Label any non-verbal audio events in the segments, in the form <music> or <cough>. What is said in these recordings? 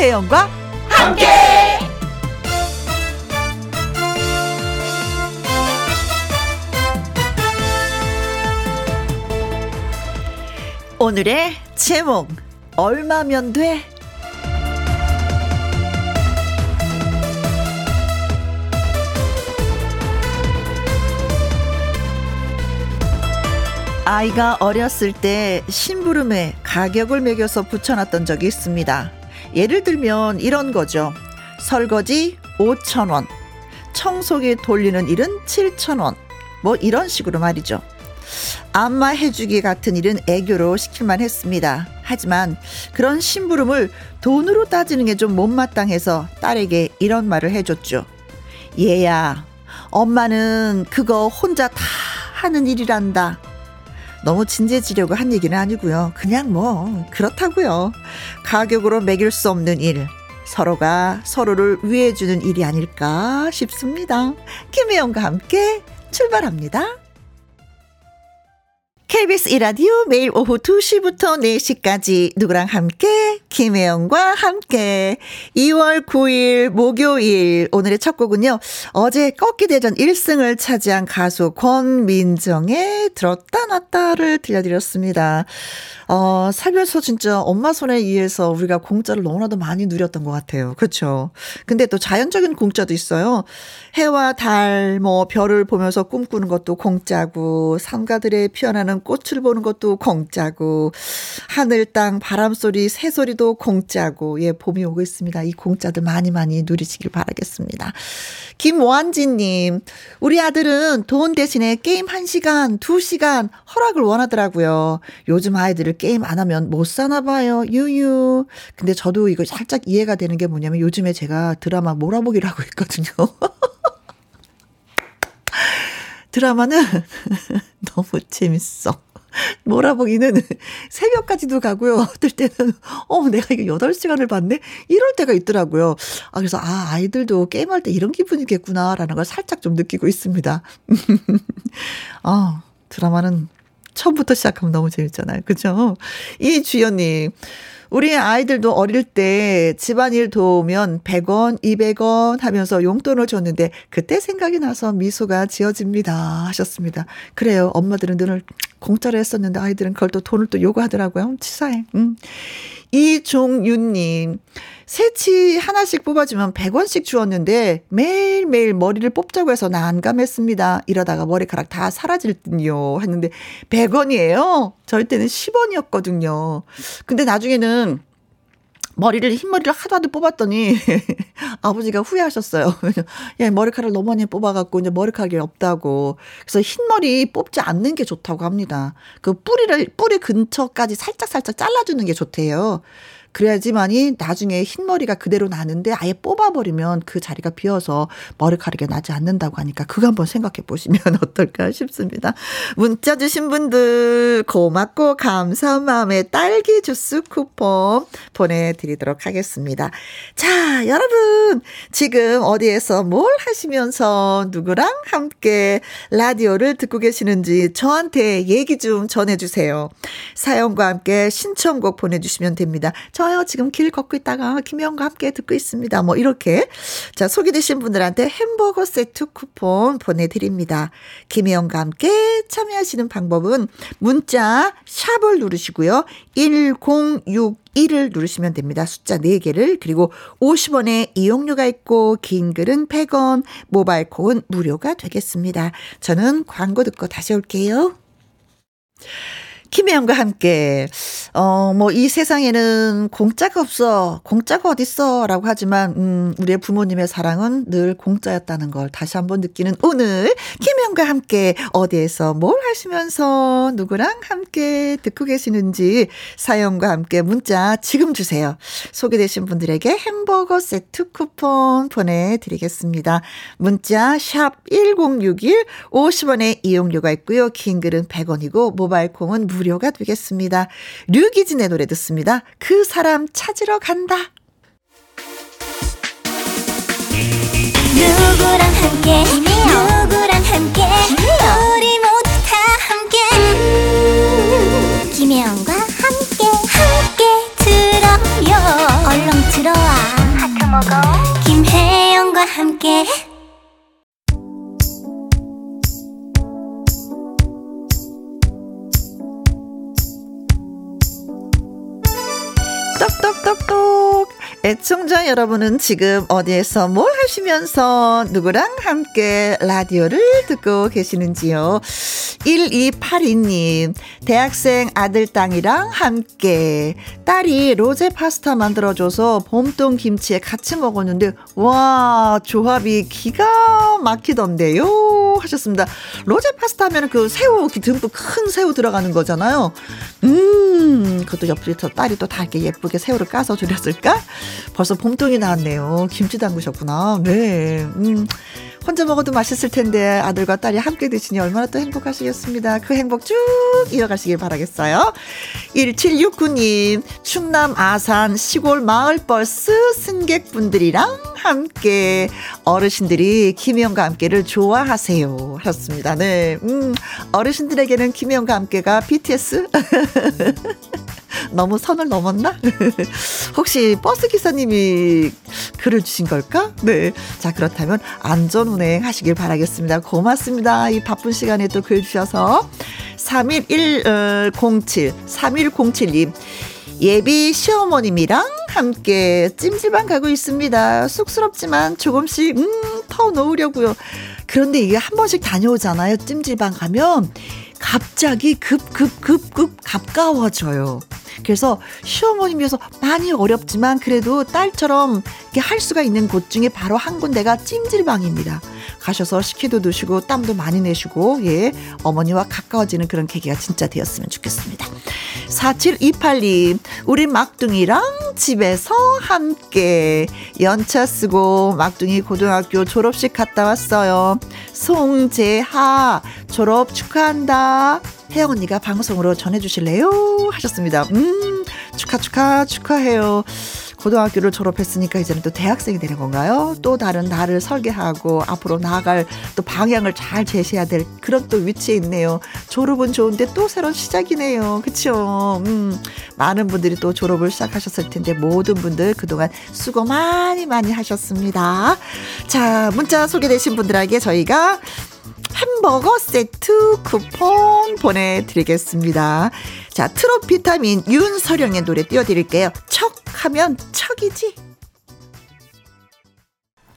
김혜영과 함께. 오늘의 제목 얼마면 돼? 아이가 어렸을 때 심부름에 가격을 매겨서 붙여놨던 적이 있습니다. 예를 들면 이런 거죠. 설거지 5천원, 청소기 돌리는 일은 7천원, 뭐 이런 식으로 말이죠. 안마 해주기 같은 일은 애교로 시킬만 했습니다. 하지만 그런 심부름을 돈으로 따지는 게 좀 못마땅해서 딸에게 이런 말을 해줬죠. 얘야, 엄마는 그거 혼자 다 하는 일이란다. 너무 진지해지려고 한 얘기는 아니고요. 그냥 뭐 그렇다고요. 가격으로 매길 수 없는 일. 서로가 서로를 위해주는 일이 아닐까 싶습니다. 김혜영과 함께 출발합니다. KBS 이라디오 매일 오후 2시부터 4시까지 누구랑 함께 김혜영과 함께 2월 9일 목요일 오늘의 첫 곡은요. 어제 꺾기 대전 1승을 차지한 가수 권민정의 들었다 놨다를 들려드렸습니다. 어, 살면서 진짜 엄마 손에 의해서 우리가 공짜를 너무나도 많이 누렸던 것 같아요. 그렇죠. 근데 또 자연적인 공짜도 있어요. 해와 달, 뭐 별을 보면서 꿈꾸는 것도 공짜고 상가들의 피어나는 꽃을 보는 것도 공짜고 하늘 땅 바람 소리 새 소리도 공짜고 예 봄이 오고 있습니다. 이 공짜들 많이 많이 누리시길 바라겠습니다. 김완진님 우리 아들은 돈 대신에 게임 1시간 2시간 허락을 원하더라고요. 요즘 아이들을 게임 안 하면 못 사나 봐요. 유유. 근데 저도 이거 살짝 이해가 되는 게 뭐냐면 요즘에 제가 드라마 몰아보기를 하고 있거든요. <laughs> 드라마는 <laughs> 너무 재밌어. 몰아보기는 <laughs> 새벽까지도 가고요. 어떨 때는, 어, 내가 이거 8시간을 봤네? 이럴 때가 있더라고요. 아, 그래서, 아, 아이들도 게임할 때 이런 기분이겠구나라는 걸 살짝 좀 느끼고 있습니다. 아, 드라마는 처음부터 시작하면 너무 재밌잖아요. 그죠? 이 주연님. 우리 아이들도 어릴 때 집안일 도우면 100원, 200원 하면서 용돈을 줬는데 그때 생각이 나서 미소가 지어집니다. 하셨습니다. 그래요. 엄마들은 늘 공짜로 했었는데 아이들은 그걸 또 돈을 또 요구하더라고요. 치사해. 음. 이종윤님. 새치 하나씩 뽑아주면 100원씩 주었는데 매일매일 머리를 뽑자고 해서 난감했습니다. 이러다가 머리카락 다 사라질 듯요. 했는데 100원이에요. 저희 때는 10원이었거든요. 근데 나중에는 머리를 흰머리를 하도 하도 뽑았더니 <laughs> 아버지가 후회하셨어요. 예, 머리카락을 너무 많이 뽑아갖고 이제 머리카락이 없다고. 그래서 흰머리 뽑지 않는 게 좋다고 합니다. 그 뿌리를 뿌리 근처까지 살짝 살짝 잘라주는 게 좋대요. 그래야지만이 나중에 흰머리가 그대로 나는데 아예 뽑아버리면 그 자리가 비어서 머리카락이 나지 않는다고 하니까 그거 한번 생각해 보시면 <laughs> 어떨까 싶습니다. 문자 주신 분들 고맙고 감사한 마음에 딸기 주스 쿠폰 보내드리도록 하겠습니다. 자, 여러분. 지금 어디에서 뭘 하시면서 누구랑 함께 라디오를 듣고 계시는지 저한테 얘기 좀 전해주세요. 사연과 함께 신청곡 보내주시면 됩니다. 저요 지금 길 걷고 있다가 김혜영과 함께 듣고 있습니다. 뭐 이렇게 자 소개되신 분들한테 햄버거 세트 쿠폰 보내드립니다. 김혜영과 함께 참여하시는 방법은 문자 샵을 누르시고요. 1061을 누르시면 됩니다. 숫자 4개를 그리고 50원의 이용료가 있고 긴 글은 100원 모바일 콩은 무료가 되겠습니다. 저는 광고 듣고 다시 올게요. 김혜영과 함께, 어, 뭐, 이 세상에는 공짜가 없어. 공짜가 어딨어. 라고 하지만, 음, 우리의 부모님의 사랑은 늘 공짜였다는 걸 다시 한번 느끼는 오늘, 김혜영과 함께 어디에서 뭘 하시면서 누구랑 함께 듣고 계시는지 사연과 함께 문자 지금 주세요. 소개되신 분들에게 햄버거 세트 쿠폰 보내드리겠습니다. 문자, 샵 1061, 50원의 이용료가 있고요. 긴 글은 100원이고, 모바일 콩은 무 무료가 되겠습니다. 류기진의 노래 듣습니다. 그 사람 찾으러 간다. 누구랑 함께 김혜영. 누구랑 함께 김혜영. 우리 모두 다 함께 음, 김혜영과 함께 함께 들어요 얼렁 들어와 하트 먹어 김혜영과 함께 애청자 여러분은 지금 어디에서 뭘 하시면서 누구랑 함께 라디오를 듣고 계시는지요? 1282님, 대학생 아들 땅이랑 함께 딸이 로제 파스타 만들어줘서 봄동 김치에 같이 먹었는데, 와, 조합이 기가 막히던데요? 하셨습니다. 로제 파스타 하면 그 새우, 듬뿍 큰 새우 들어가는 거잖아요. 음, 그것도 옆에서 딸이 또 다 이렇게 예쁘게 새우를 까서 줄였을까? 벌써 봄동이 나왔네요. 김치 담그셨구나. 네. 음. 혼자 먹어도 맛있을 텐데 아들과 딸이 함께 드시니 얼마나 또 행복하시겠습니다. 그 행복 쭉 이어가시길 바라겠어요. 1769님, 충남 아산 시골 마을 버스 승객분들이랑 함께 어르신들이 김혜영과 함께를 좋아하세요. 하셨습니다. 네. 음, 어르신들에게는 김혜영과 함께가 BTS? <laughs> 너무 선을 넘었나? <laughs> 혹시 버스 기사님이 글을 주신 걸까? 네. 자, 그렇다면 안전 운행 하시길 바라겠습니다. 고맙습니다. 이 바쁜 시간에 또 글 주셔서. 31107, 3107님. 예비 시어머님이랑 함께 찜질방 가고 있습니다. 쑥스럽지만 조금씩, 음, 더 놓으려고요. 그런데 이게 한 번씩 다녀오잖아요. 찜질방 가면 갑자기 급, 급, 급, 급 가까워져요. 그래서 시어머님이어서 많이 어렵지만 그래도 딸처럼 이렇게 할 수가 있는 곳 중에 바로 한 군데가 찜질방입니다. 가셔서 식혜도 드시고 땀도 많이 내시고 예 어머니와 가까워지는 그런 계기가 진짜 되었으면 좋겠습니다. 47282 우리 막둥이랑 집에서 함께 연차 쓰고 막둥이 고등학교 졸업식 갔다 왔어요. 송재하 졸업 축하한다. 혜영 언니가 방송으로 전해주실래요? 하셨습니다. 음, 축하, 축하, 축하해요. 고등학교를 졸업했으니까 이제는 또 대학생이 되는 건가요? 또 다른 나를 설계하고 앞으로 나아갈 또 방향을 잘 제시해야 될 그런 또 위치에 있네요. 졸업은 좋은데 또 새로운 시작이네요. 그쵸? 음, 많은 분들이 또 졸업을 시작하셨을 텐데 모든 분들 그동안 수고 많이 많이 하셨습니다. 자, 문자 소개되신 분들에게 저희가 햄버거 세트 쿠폰 보내드리겠습니다. 자, 트로피타민 윤서령의 노래 띄워드릴게요. 척 하면 척이지.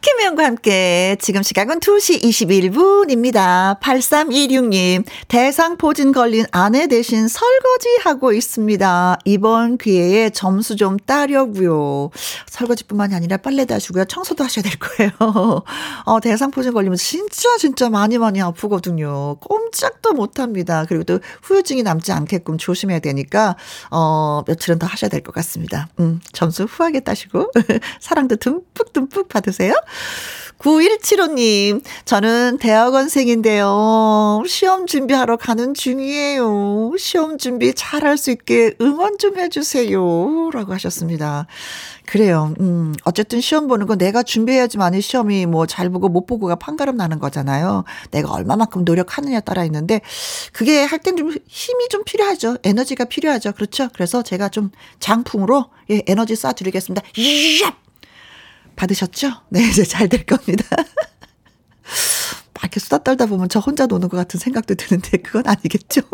김혜영과 함께 지금 시각은 2시 21분입니다. 8316님, 대상 포진 걸린 아내 대신 설거지하고 있습니다. 이번 기회에 점수 좀 따려고요. 설거지뿐만이 아니라 빨래도 하시고요. 청소도 하셔야 될 거예요. <laughs> 어, 대상 포진 걸리면 진짜 진짜 많이 많이 아프거든요. 꼼짝도 못합니다. 그리고 또 후유증이 남지 않게끔 조심해야 되니까 어, 며칠은 더 하셔야 될 것 같습니다. 음, 점수 후하게 따시고 <laughs> 사랑도 듬뿍듬뿍 받으세요. 9175님, 저는 대학원생인데요. 시험 준비하러 가는 중이에요. 시험 준비 잘 할 수 있게 응원 좀 해주세요. 라고 하셨습니다. 그래요. 음, 어쨌든 시험 보는 건 내가 준비해야지만 이 시험이 뭐 잘 보고 못 보고가 판가름 나는 거잖아요. 내가 얼마만큼 노력하느냐 따라 있는데, 그게 할 땐 좀 힘이 좀 필요하죠. 에너지가 필요하죠. 그렇죠. 그래서 제가 좀 장풍으로 예, 에너지 쏴드리겠습니다. 얍! 받으셨죠? 네, <laughs> 이제 잘 될 겁니다. 밖에 수다 떨다 보면 저 혼자 노는 것 같은 생각도 드는데 그건 아니겠죠? <laughs>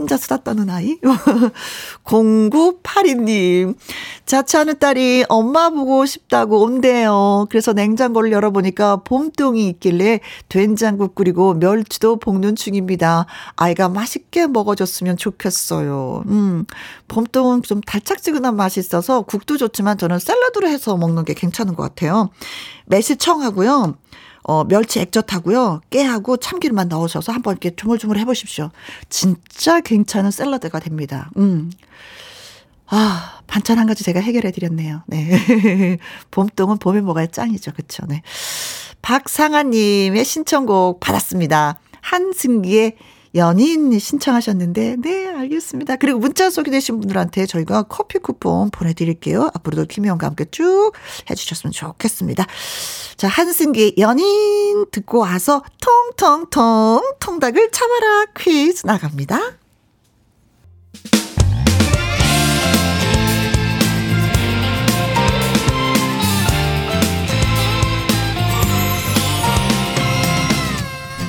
혼자 수다 떠는 아이? <laughs> 0982님. 자취하는 딸이 엄마 보고 싶다고 온대요. 그래서 냉장고를 열어보니까 봄동이 있길래 된장국 끓이고 멸치도 볶는 중입니다. 아이가 맛있게 먹어줬으면 좋겠어요. 음, 봄동은 좀 달짝지근한 맛이 있어서 국도 좋지만 저는 샐러드로 해서 먹는 게 괜찮은 것 같아요. 매실청하고요. 어, 멸치 액젓하고요. 깨하고 참기름만 넣으셔서 한번 이렇게 조물조물 해보십시오. 진짜 괜찮은 샐러드가 됩니다. 음. 아, 반찬 한 가지 제가 해결해 드렸네요. 네. <laughs> 봄동은 봄에 먹어야 짱이죠. 그쵸. 네. 박상아님의 신청곡 받았습니다. 한승기의 연인 신청하셨는데, 네, 알겠습니다. 그리고 문자 소개되신 분들한테 저희가 커피 쿠폰 보내드릴게요. 앞으로도 김혜영과 함께 쭉 해주셨으면 좋겠습니다. 자, 한승기 연인 듣고 와서 통통통 통닭을 참아라 퀴즈 나갑니다.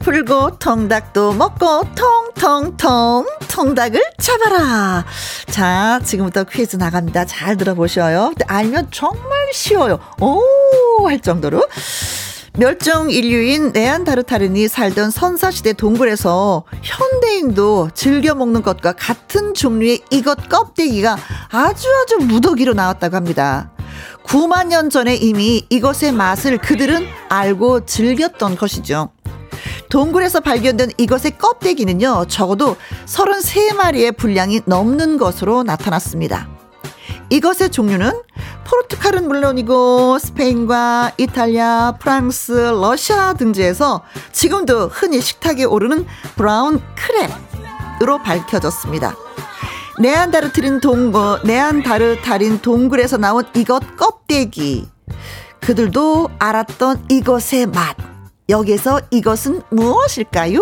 풀고 통닭도 먹고 통통통 통닭을 잡아라. 자, 지금부터 퀴즈 나갑니다. 잘 들어보셔요. 알면 정말 쉬워요. 오, 할 정도로. 멸종 인류인 네안다르타른이 살던 선사시대 동굴에서 현대인도 즐겨 먹는 것과 같은 종류의 이것 껍데기가 아주 아주 무더기로 나왔다고 합니다. 9만 년 전에 이미 이것의 맛을 그들은 알고 즐겼던 것이죠. 동굴에서 발견된 이것의 껍데기는요, 적어도 33마리의 분량이 넘는 것으로 나타났습니다. 이것의 종류는 포르투갈은 물론이고 스페인과 이탈리아, 프랑스, 러시아 등지에서 지금도 흔히 식탁에 오르는 브라운 크랩으로 밝혀졌습니다. 네안다르트린 동거, 네안다르타린 동굴에서 나온 이것 껍데기. 그들도 알았던 이것의 맛. 여기서 이것은 무엇일까요?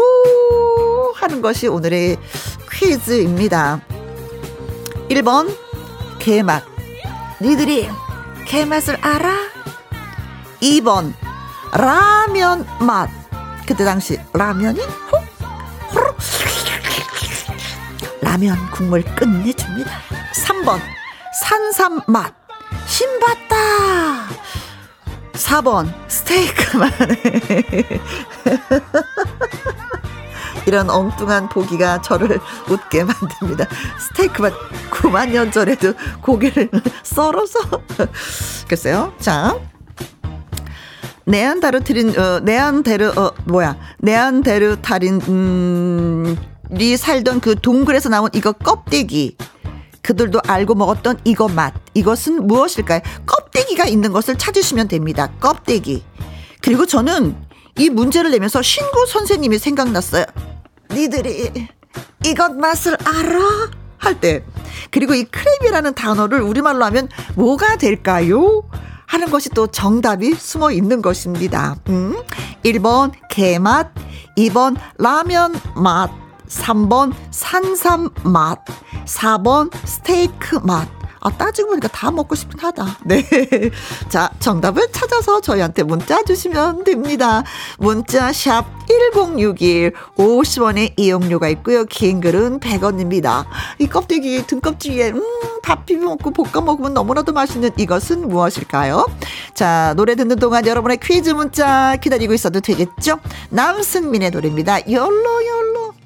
하는 것이 오늘의 퀴즈입니다. 1번 개맛 니들이 개맛을 알아? 2번 라면 맛 그때 당시 라면이 호, 라면 국물 끝내줍니다 3번 산삼 맛 신봤다 4번 스테이크만 <laughs> 이런 엉뚱한 보기가 저를 웃게 만듭니다. 스테이크만 9만 년 전에도 고기를 <laughs> 썰어서 글쎄요. 자. 네안다르트린 어 네안데르 어 뭐야? 네안데르타린 음 이 살던 그 동굴에서 나온 이거 껍데기 그들도 알고 먹었던 이거 맛. 이것은 무엇일까요? 껍데기가 있는 것을 찾으시면 됩니다. 껍데기. 그리고 저는 이 문제를 내면서 신구 선생님이 생각났어요. 니들이 이것 맛을 알아? 할 때. 그리고 이 크랩이라는 단어를 우리말로 하면 뭐가 될까요? 하는 것이 또 정답이 숨어 있는 것입니다. 음? 1번 개맛, 2번 라면 맛, 3번 산삼 맛, 4번 스테이크 맛. 아, 따지고 보니까 다 먹고 싶긴 하다. 네. <laughs> 자, 정답을 찾아서 저희한테 문자 주시면 됩니다. 문자 샵 1061, 50원의 이용료가 있고요. 긴 글은 100원입니다. 이 껍데기 등껍질에, 음, 밥 비벼 먹고 볶아 먹으면 너무나도 맛있는 이것은 무엇일까요? 자, 노래 듣는 동안 여러분의 퀴즈 문자 기다리고 있어도 되겠죠? 남승민의 노래입니다. 열로, 열로.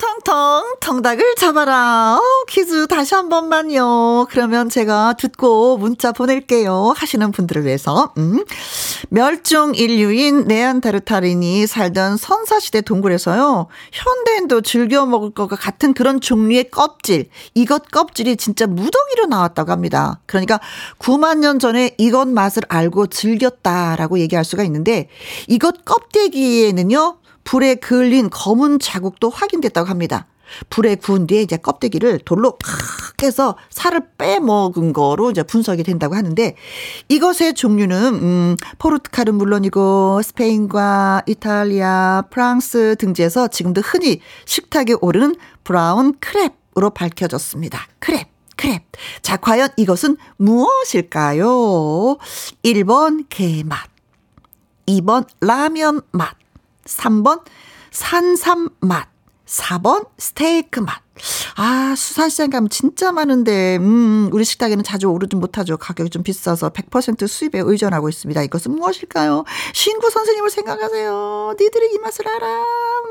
텅텅 통닭을 잡아라. 어, 퀴즈 다시 한 번만요. 그러면 제가 듣고 문자 보낼게요. 하시는 분들을 위해서. 음. 멸종 인류인 네안데르탈인이 살던 선사시대 동굴에서요. 현대인도 즐겨 먹을 것과 같은 그런 종류의 껍질. 이것 껍질이 진짜 무더기로 나왔다고 합니다. 그러니까 9만 년 전에 이것 맛을 알고 즐겼다라고 얘기할 수가 있는데 이것 껍데기에는요. 불에 그을린 검은 자국도 확인됐다고 합니다. 불에 구운 뒤에 이제 껍데기를 돌로 팍 해서 살을 빼먹은 거로 이제 분석이 된다고 하는데 이것의 종류는 음 포르투갈은 물론이고 스페인과 이탈리아, 프랑스 등지에서 지금도 흔히 식탁에 오르는 brown crab으로 밝혀졌습니다. crab. crab. 자, 과연 이것은 무엇일까요? 1번 게맛. 2번 라면 맛. 3번 산삼 맛. 4번 스테이크 맛. 아, 수산시장 가면 진짜 많은데, 음, 우리 식당에는 자주 오르지 못하죠. 가격이 좀 비싸서 100% 수입에 의존하고 있습니다. 이것은 무엇일까요? 신구 선생님을 생각하세요. 니들이 이 맛을 알아.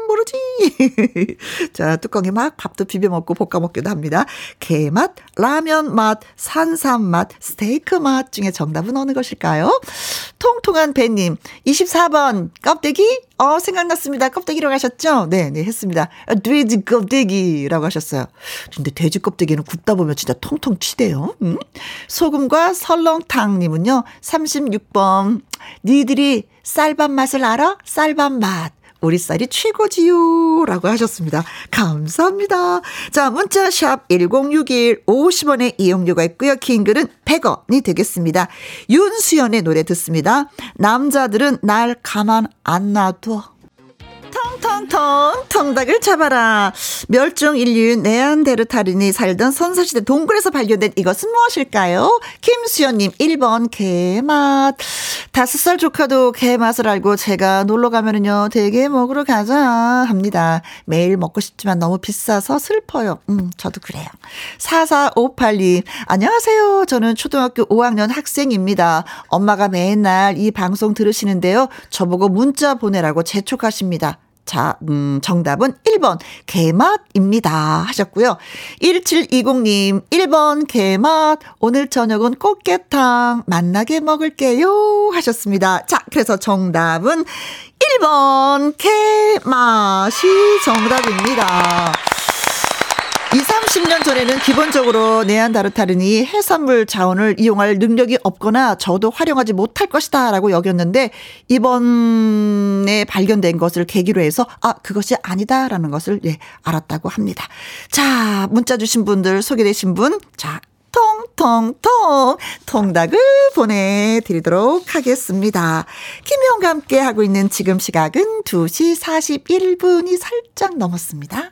모르지. <laughs> 자, 뚜껑에 막 밥도 비벼 먹고 볶아 먹기도 합니다. 게 맛, 라면 맛, 산삼 맛, 스테이크 맛 중에 정답은 어느 것일까요? 통통한 배님, 24번, 껍데기? 어, 생각났습니다. 껍데기로 가셨죠? 네, 네, 했습니다. 돼지 껍데기라고 하셨 어요. 근데 돼지 껍데기는 굽다 보면 진짜 통통 치대요. 음? 소금과 설렁탕님은요, 36번. 니들이 쌀밥 맛을 알아? 쌀밥 맛. 우리 쌀이 최고지요. 라고 하셨습니다. 감사합니다. 자, 문자 샵 1061 50원의 이용료가 있고요. 긴 글은 100원이 되겠습니다. 윤수연의 노래 듣습니다. 남자들은 날 가만 안 놔둬. 텅텅텅 텅닭을 잡아라. 멸종 인류인 네안데르탈인이 살던 선사시대 동굴에서 발견된 이것은 무엇일까요? 김수연님 1번 개맛. 다섯 살 조카도 개맛을 알고 제가 놀러 가면은요 대게 먹으러 가자 합니다. 매일 먹고 싶지만 너무 비싸서 슬퍼요. 음 저도 그래요. 4458님 안녕하세요. 저는 초등학교 5학년 학생입니다. 엄마가 맨날 이 방송 들으시는데요. 저보고 문자 보내라고 재촉하십니다. 자, 음, 정답은 1번 개맛입니다. 하셨고요. 1720님, 1번 개맛. 오늘 저녁은 꽃게탕 만나게 먹을게요. 하셨습니다. 자, 그래서 정답은 1번 개맛이 정답입니다. 2, 30년 전에는 기본적으로 네안다르타르니 해산물 자원을 이용할 능력이 없거나 저도 활용하지 못할 것이다 라고 여겼는데 이번에 발견된 것을 계기로 해서 아, 그것이 아니다 라는 것을 예, 알았다고 합니다. 자, 문자 주신 분들 소개되신 분, 자, 통통통 통닭을 보내드리도록 하겠습니다. 김혜영과 함께 하고 있는 지금 시각은 2시 41분이 살짝 넘었습니다.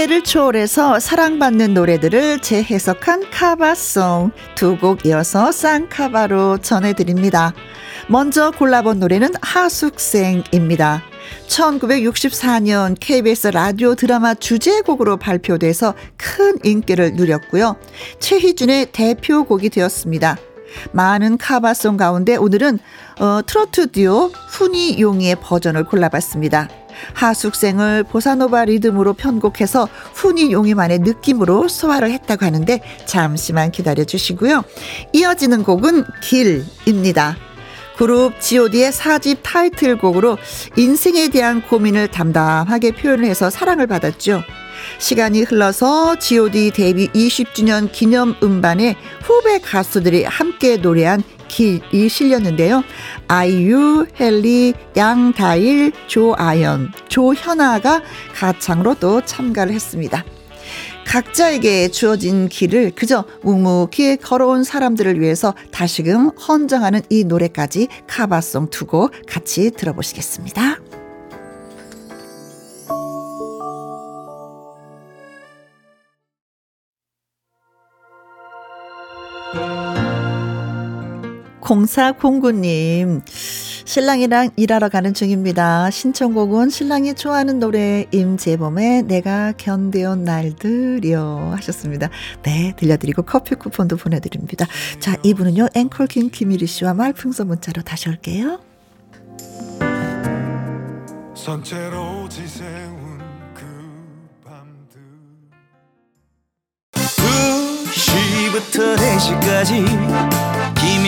시대를 초월해서 사랑받는 노래들을 재해석한 카바송 두 곡 이어서 쌍카바로 전해드립니다. 먼저 골라본 노래는 하숙생입니다. 1964년 KBS 라디오 드라마 주제곡으로 발표돼서 큰 인기를 누렸고요. 최희준의 대표곡이 되었습니다. 많은 카바송 가운데 오늘은 어, 트로트 듀오 훈이 용이의 버전을 골라봤습니다. 하숙생을 보사노바 리듬으로 편곡해서 훈이 용이만의 느낌으로 소화를 했다고 하는데 잠시만 기다려 주시고요. 이어지는 곡은 길입니다. 그룹 god의 사집 타이틀곡으로 인생에 대한 고민을 담담하게 표현을 해서 사랑을 받았죠. 시간이 흘러서 god 데뷔 20주년 기념 음반에 후배 가수들이 함께 노래한 길 이 실렸는데요. 아이유, 헨리, 양다일, 조아연, 조현아가 가창으로 또 참가를 했습니다. 각자에게 주어진 길을 그저 묵묵히 걸어온 사람들을 위해서 다시금 헌정하는 이 노래까지 카바송 두고 같이 들어보시겠습니다. 공사공구님, 신랑이랑 일하러 가는 중입니다. 신청곡은 신랑이 좋아하는 노래 임재범의 내가 견뎌온 날들이요 하셨습니다. 네, 들려드리고 커피 쿠폰도 보내드립니다. 자, 이분은요 앵콜킹 김일희 씨와 말풍선 문자로 다시 올게요. 선체로 지새운 그 밤들 2시부터 4시까지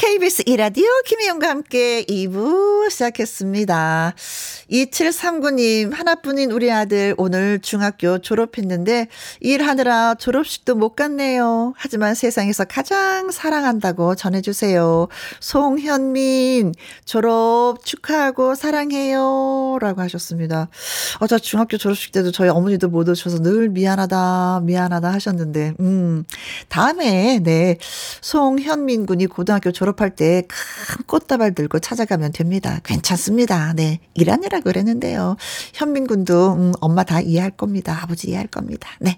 KBS 이라디오 김희영과 함께 2부 시작했습니다. 2739님, 하나뿐인 우리 아들 오늘 중학교 졸업했는데 일하느라 졸업식도 못 갔네요. 하지만 세상에서 가장 사랑한다고 전해주세요. 송현민, 졸업 축하하고 사랑해요. 라고 하셨습니다. 어, 저 중학교 졸업식 때도 저희 어머니도 못 오셔서 늘 미안하다, 미안하다 하셨는데, 음, 다음에, 네, 송현민 군이 고등학교 졸업 졸업할 때 큰 꽃다발 들고 찾아가면 됩니다. 괜찮습니다. 네. 일하느라 그랬는데요. 현민 군도, 음, 엄마 다 이해할 겁니다. 아버지 이해할 겁니다. 네.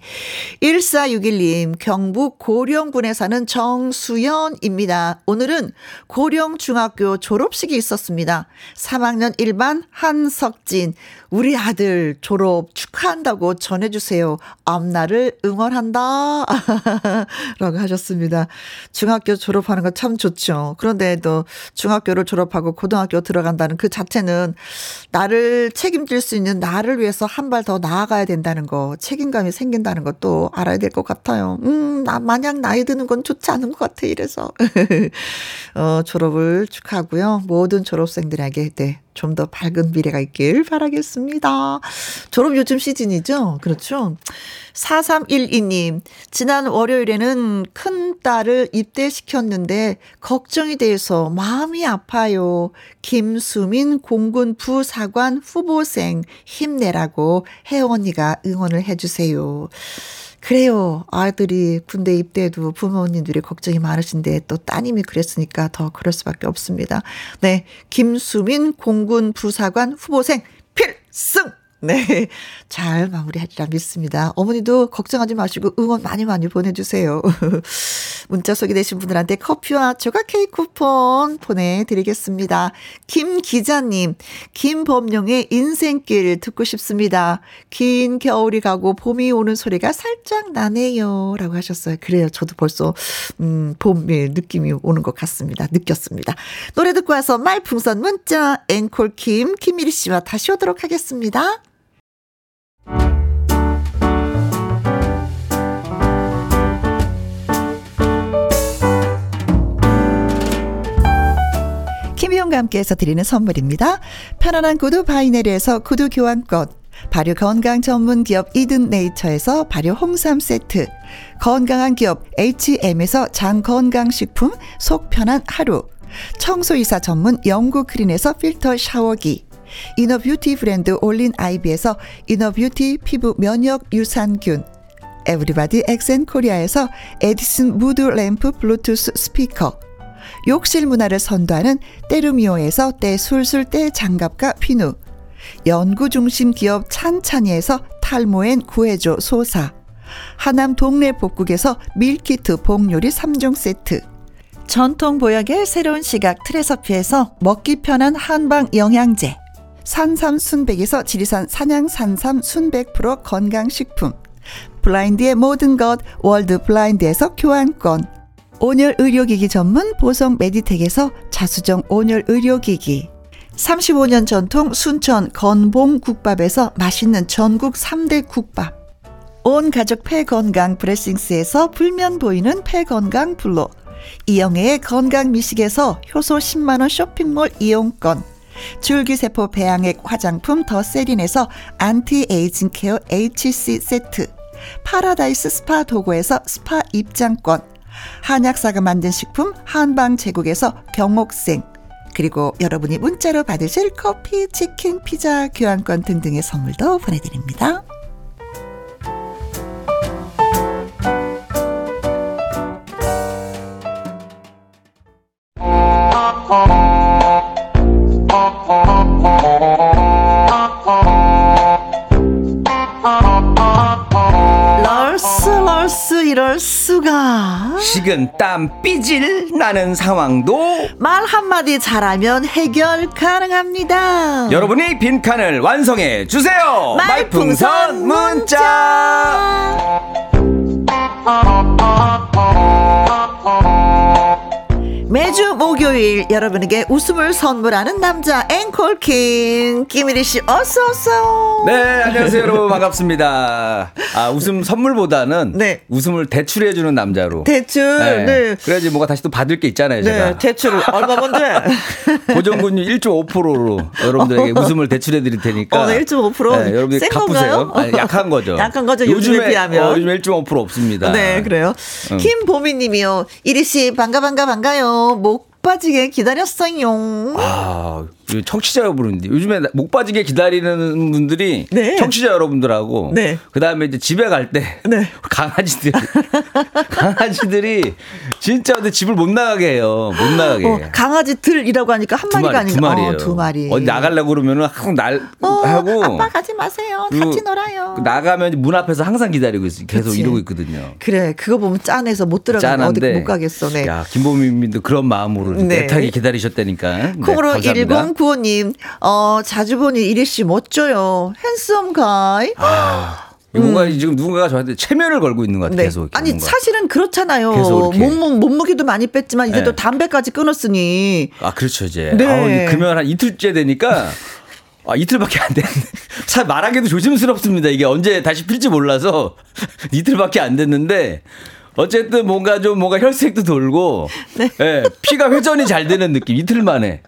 1461님, 경북 고령군에 사는 정수연입니다. 오늘은 고령중학교 졸업식이 있었습니다. 3학년 1반 한석진, 우리 아들 졸업 축하한다고 전해주세요. 앞날을 응원한다. <laughs> 라고 하셨습니다. 중학교 졸업하는 거 참 좋죠. 그런데 또 중학교를 졸업하고 고등학교 들어간다는 그 자체는 나를 책임질 수 있는 나를 위해서 한 발 더 나아가야 된다는 거, 책임감이 생긴다는 것도 알아야 될 것 같아요. 음, 나 마냥 나이 드는 건 좋지 않은 것 같아. 이래서. <laughs> 어, 졸업을 축하하고요. 모든 졸업생들에게, 네, 좀 더 밝은 미래가 있길 바라겠습니다. 졸업 요즘 시즌이죠? 그렇죠. 4312님, 지난 월요일에는 큰 딸을 입대시켰는데 걱정이 돼서 마음이 아파요. 김수민 공군 부사관 후보생 힘내라고 언니가 응원을 해주세요. 그래요. 아들이 군대 입대해도 부모님들이 걱정이 많으신데 또 따님이 그랬으니까 더 그럴 수밖에 없습니다. 네. 김수민 공군 부사관 후보생 필승! 네. 잘 마무리하리라 믿습니다. 어머니도 걱정하지 마시고 응원 많이 많이 보내주세요. <laughs> 문자 소개되신 분들한테 커피와 조각 케이크 쿠폰 보내드리겠습니다. 김 기자님, 김범용의 인생길 듣고 싶습니다. 긴 겨울이 가고 봄이 오는 소리가 살짝 나네요. 라고 하셨어요. 그래요. 저도 벌써, 음, 봄의 느낌이 오는 것 같습니다. 느꼈습니다. 노래 듣고 와서 말풍선 문자, 앵콜 김, 김미리 씨와 다시 오도록 하겠습니다. 김희용과 함께해서 드리는 선물입니다. 편안한 구두 바이네리에서 구두 교환권, 발효 건강 전문 기업 이든 네이처에서 발효 홍삼 세트, 건강한 기업 H&M에서 장 건강식품 속 편한 하루, 청소이사 전문 영구 크린에서 필터 샤워기, inner beauty 브랜드 올린 아이비에서 inner beauty 피부 면역 유산균 에브리바디 엑센 코리아에서 에디슨 무드 램프 블루투스 스피커 욕실 문화를 선도하는 때르미오에서 때술술 때장갑과 비누 연구 중심 기업 찬찬이에서 탈모엔 구해줘 소사 하남 동네 복국에서 밀키트 복요리 3종 세트 전통 보약의 새로운 시각 트레서피에서 먹기 편한 한방 영양제 산삼 순백에서 지리산 산양 산삼 순백 프로 건강식품. 블라인드의 모든 것 월드 블라인드에서 교환권. 온열 의료기기 전문 보성 메디텍에서 자수정 온열 의료기기. 35년 전통 순천 건봉 국밥에서 맛있는 전국 3대 국밥. 온 가족 폐건강 브레싱스에서 불면 보이는 폐건강 블로. 이영애의 건강 미식에서 효소 10만원 쇼핑몰 이용권 줄기세포 배양액 화장품 더 세린에서 anti-aging care HC 세트 파라다이스 스파 도구에서 스파 입장권 한약사가 만든 식품 한방 제국에서 경옥생 그리고 여러분이 문자로 받으실 커피, 치킨, 피자, 교환권 등등의 선물도 보내드립니다. 이럴 수가? 식은 땀 삐질 나는 상황도? 말 한마디 잘하면 해결 가능합니다. 여러분이 빈칸을 완성해 주세요. 말풍선 문자 매주 목요일 여러분에게 웃음을 선물하는 남자 앵콜킹 김일희 씨 어서 어서. 네 안녕하세요 여러분 반갑습니다. 아 웃음 선물보다는 네. 웃음을 대출해 주는 남자로. 대출. 네. 네. 그래야지 뭐가 다시 또 받을 게 있잖아요. 네. 제가. 대출 얼마 뭔데? 고정군유 1.5%로 여러분들에게 웃음을 대출해 드릴 테니까. 어, 1.5%. 네, 여러분들 갚으세요. 아니, 약한 거죠. 약한 거죠. 요즘에, 요즘에 비하면. 어, 요즘 1.5% 없습니다. 네 그래요. 응. 김보미님이요. 이리 씨 반가 반가 반가요. 목 빠지게 기다렸어요. 아, 그 청취자 여러분인데 요즘에 목 빠지게 기다리는 분들이 네. 청취자 여러분들하고 네. 그다음에 이제 집에 갈때 네. 강아지들 <laughs> 강아지들이 진짜 근데 집을 못 나가게 해요. 못 나가게. 어, 강아지들이라고 하니까 한 마리가 아니고 두 마리 어, 두 마리. 어디 나가려고 그러면은 항상 날 어, 하고 아빠 가지 마세요. 같이 놀아요. 그 나가면 문 앞에서 항상 기다리고 있어. 계속 그치. 이러고 있거든요. 그래. 그거 보면 짠해서 못 들어가고 어디 못 가겠어. 네. 야, 김보민 님도 그런 마음으로 네. 애타게 기다리셨다니까. 네, 코로 10 구호님, 어, 자주 보니 이리 씨 멋져요. 핸섬 가이. 아. 음. 뭔가 음. 지금 누군가가 저한테 체면을 걸고 있는 것 같아요. 네. 계속. 아니 뭔가. 사실은 그렇잖아요. 몸무 몸무게도 많이 뺐지만 이제 네. 또 담배까지 끊었으니. 아 그렇죠 이제. 네. 아우, 금요일 한 이틀째 되니까. 아, 이틀밖에 안 됐는데. <laughs> 사 말하기도 조심스럽습니다. 이게 언제 다시 필지 몰라서. <laughs> 이틀밖에 안 됐는데. 어쨌든 뭔가 좀 뭔가 혈색도 돌고. 네. 예, 피가 회전이 잘 되는 느낌. 이틀 만에.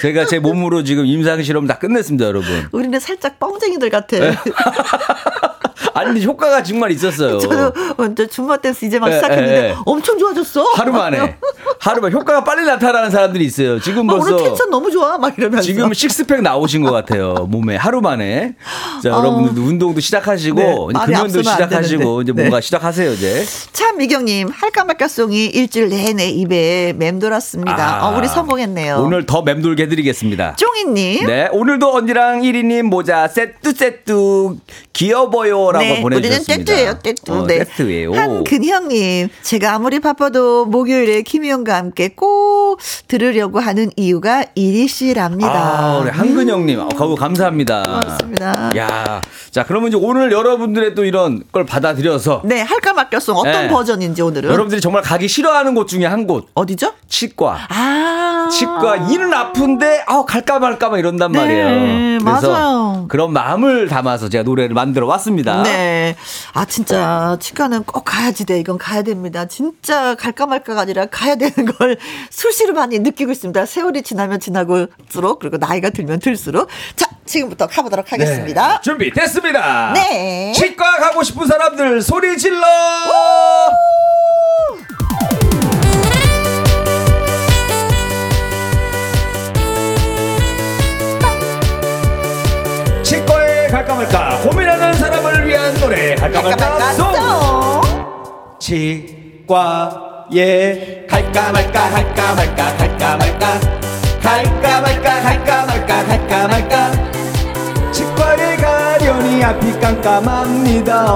제가 제 몸으로 지금 임상 실험 다 끝냈습니다, 여러분. 우리는 살짝 뻥쟁이들 같아. <laughs> 네. 아니 근데 효과가 정말 있었어요. <laughs> 저도 줌바 댄스 이제 막 에, 시작했는데 에, 에. 엄청 좋아졌어. 하루 만에. <laughs> 하루 만에 효과가 빨리 나타나는 사람들이 있어요. 지금 아, 벌써 오늘 텐션 너무 좋아 막 이러면서. 지금 식스팩 나오신 것 같아요. 몸에 하루 만에. 자, 어. 여러분들도 운동도 시작하시고 네, 금연도 시작하시고 이제 뭔가 네. 시작하세요, 이제. 참 미경 님, 할까 말까 송이 일주일 내내 입에 맴돌았습니다. 아, 어, 우리 성공했네요. 오늘 더 맴돌게 해 드리겠습니다. 쫑이 님. 네, 오늘도 언니랑 1위 님 모자 세트 세트 귀여워요 라고 네, 보내주셨습니다. 우리는 떼뚜예요, 떼뚜. 어, 네. 한근형님, 제가 아무리 바빠도 목요일에 김희영과 함께 꼭 들으려고 하는 이유가 이리 씨랍니다. 아, 우리 한근형님, 음. 거 감사합니다. 고맙습니다. 야, 자 그러면 이제 오늘 여러분들의 또 이런 걸 받아들여서 네 할까 맡겼어 어떤 네. 버전인지 오늘은 여러분들이 정말 가기 싫어하는 곳 중에 한 곳 어디죠? 치과. 아, 치과 이는 아픈데 아 갈까 말까 막 이런단 네, 말이에요. 그래서 맞아요. 그런 마음을 담아서 제가 노래를 만들어 왔습니다. 네. 아, 진짜 치과는 꼭 가야지 돼. 이건 가야 됩니다. 진짜 갈까 말까가 아니라 가야 되는 걸 <laughs> 수시로 많이 느끼고 있습니다. 세월이 지나면 지나고수록 그리고 나이가 들면 들수록. 자, 지금부터 가보도록 하겠습니다. 네. 준비됐습니다. 네. 치과 가고 싶은 사람들 소리 질러! 갈까 말까 위한 노래 할까 말까 송 치과에 갈까 말까 할까 말까 갈까 말까. 갈까 말까 갈까 말까 갈까 말까. 치과에 가려니 앞이 깜깜합니다.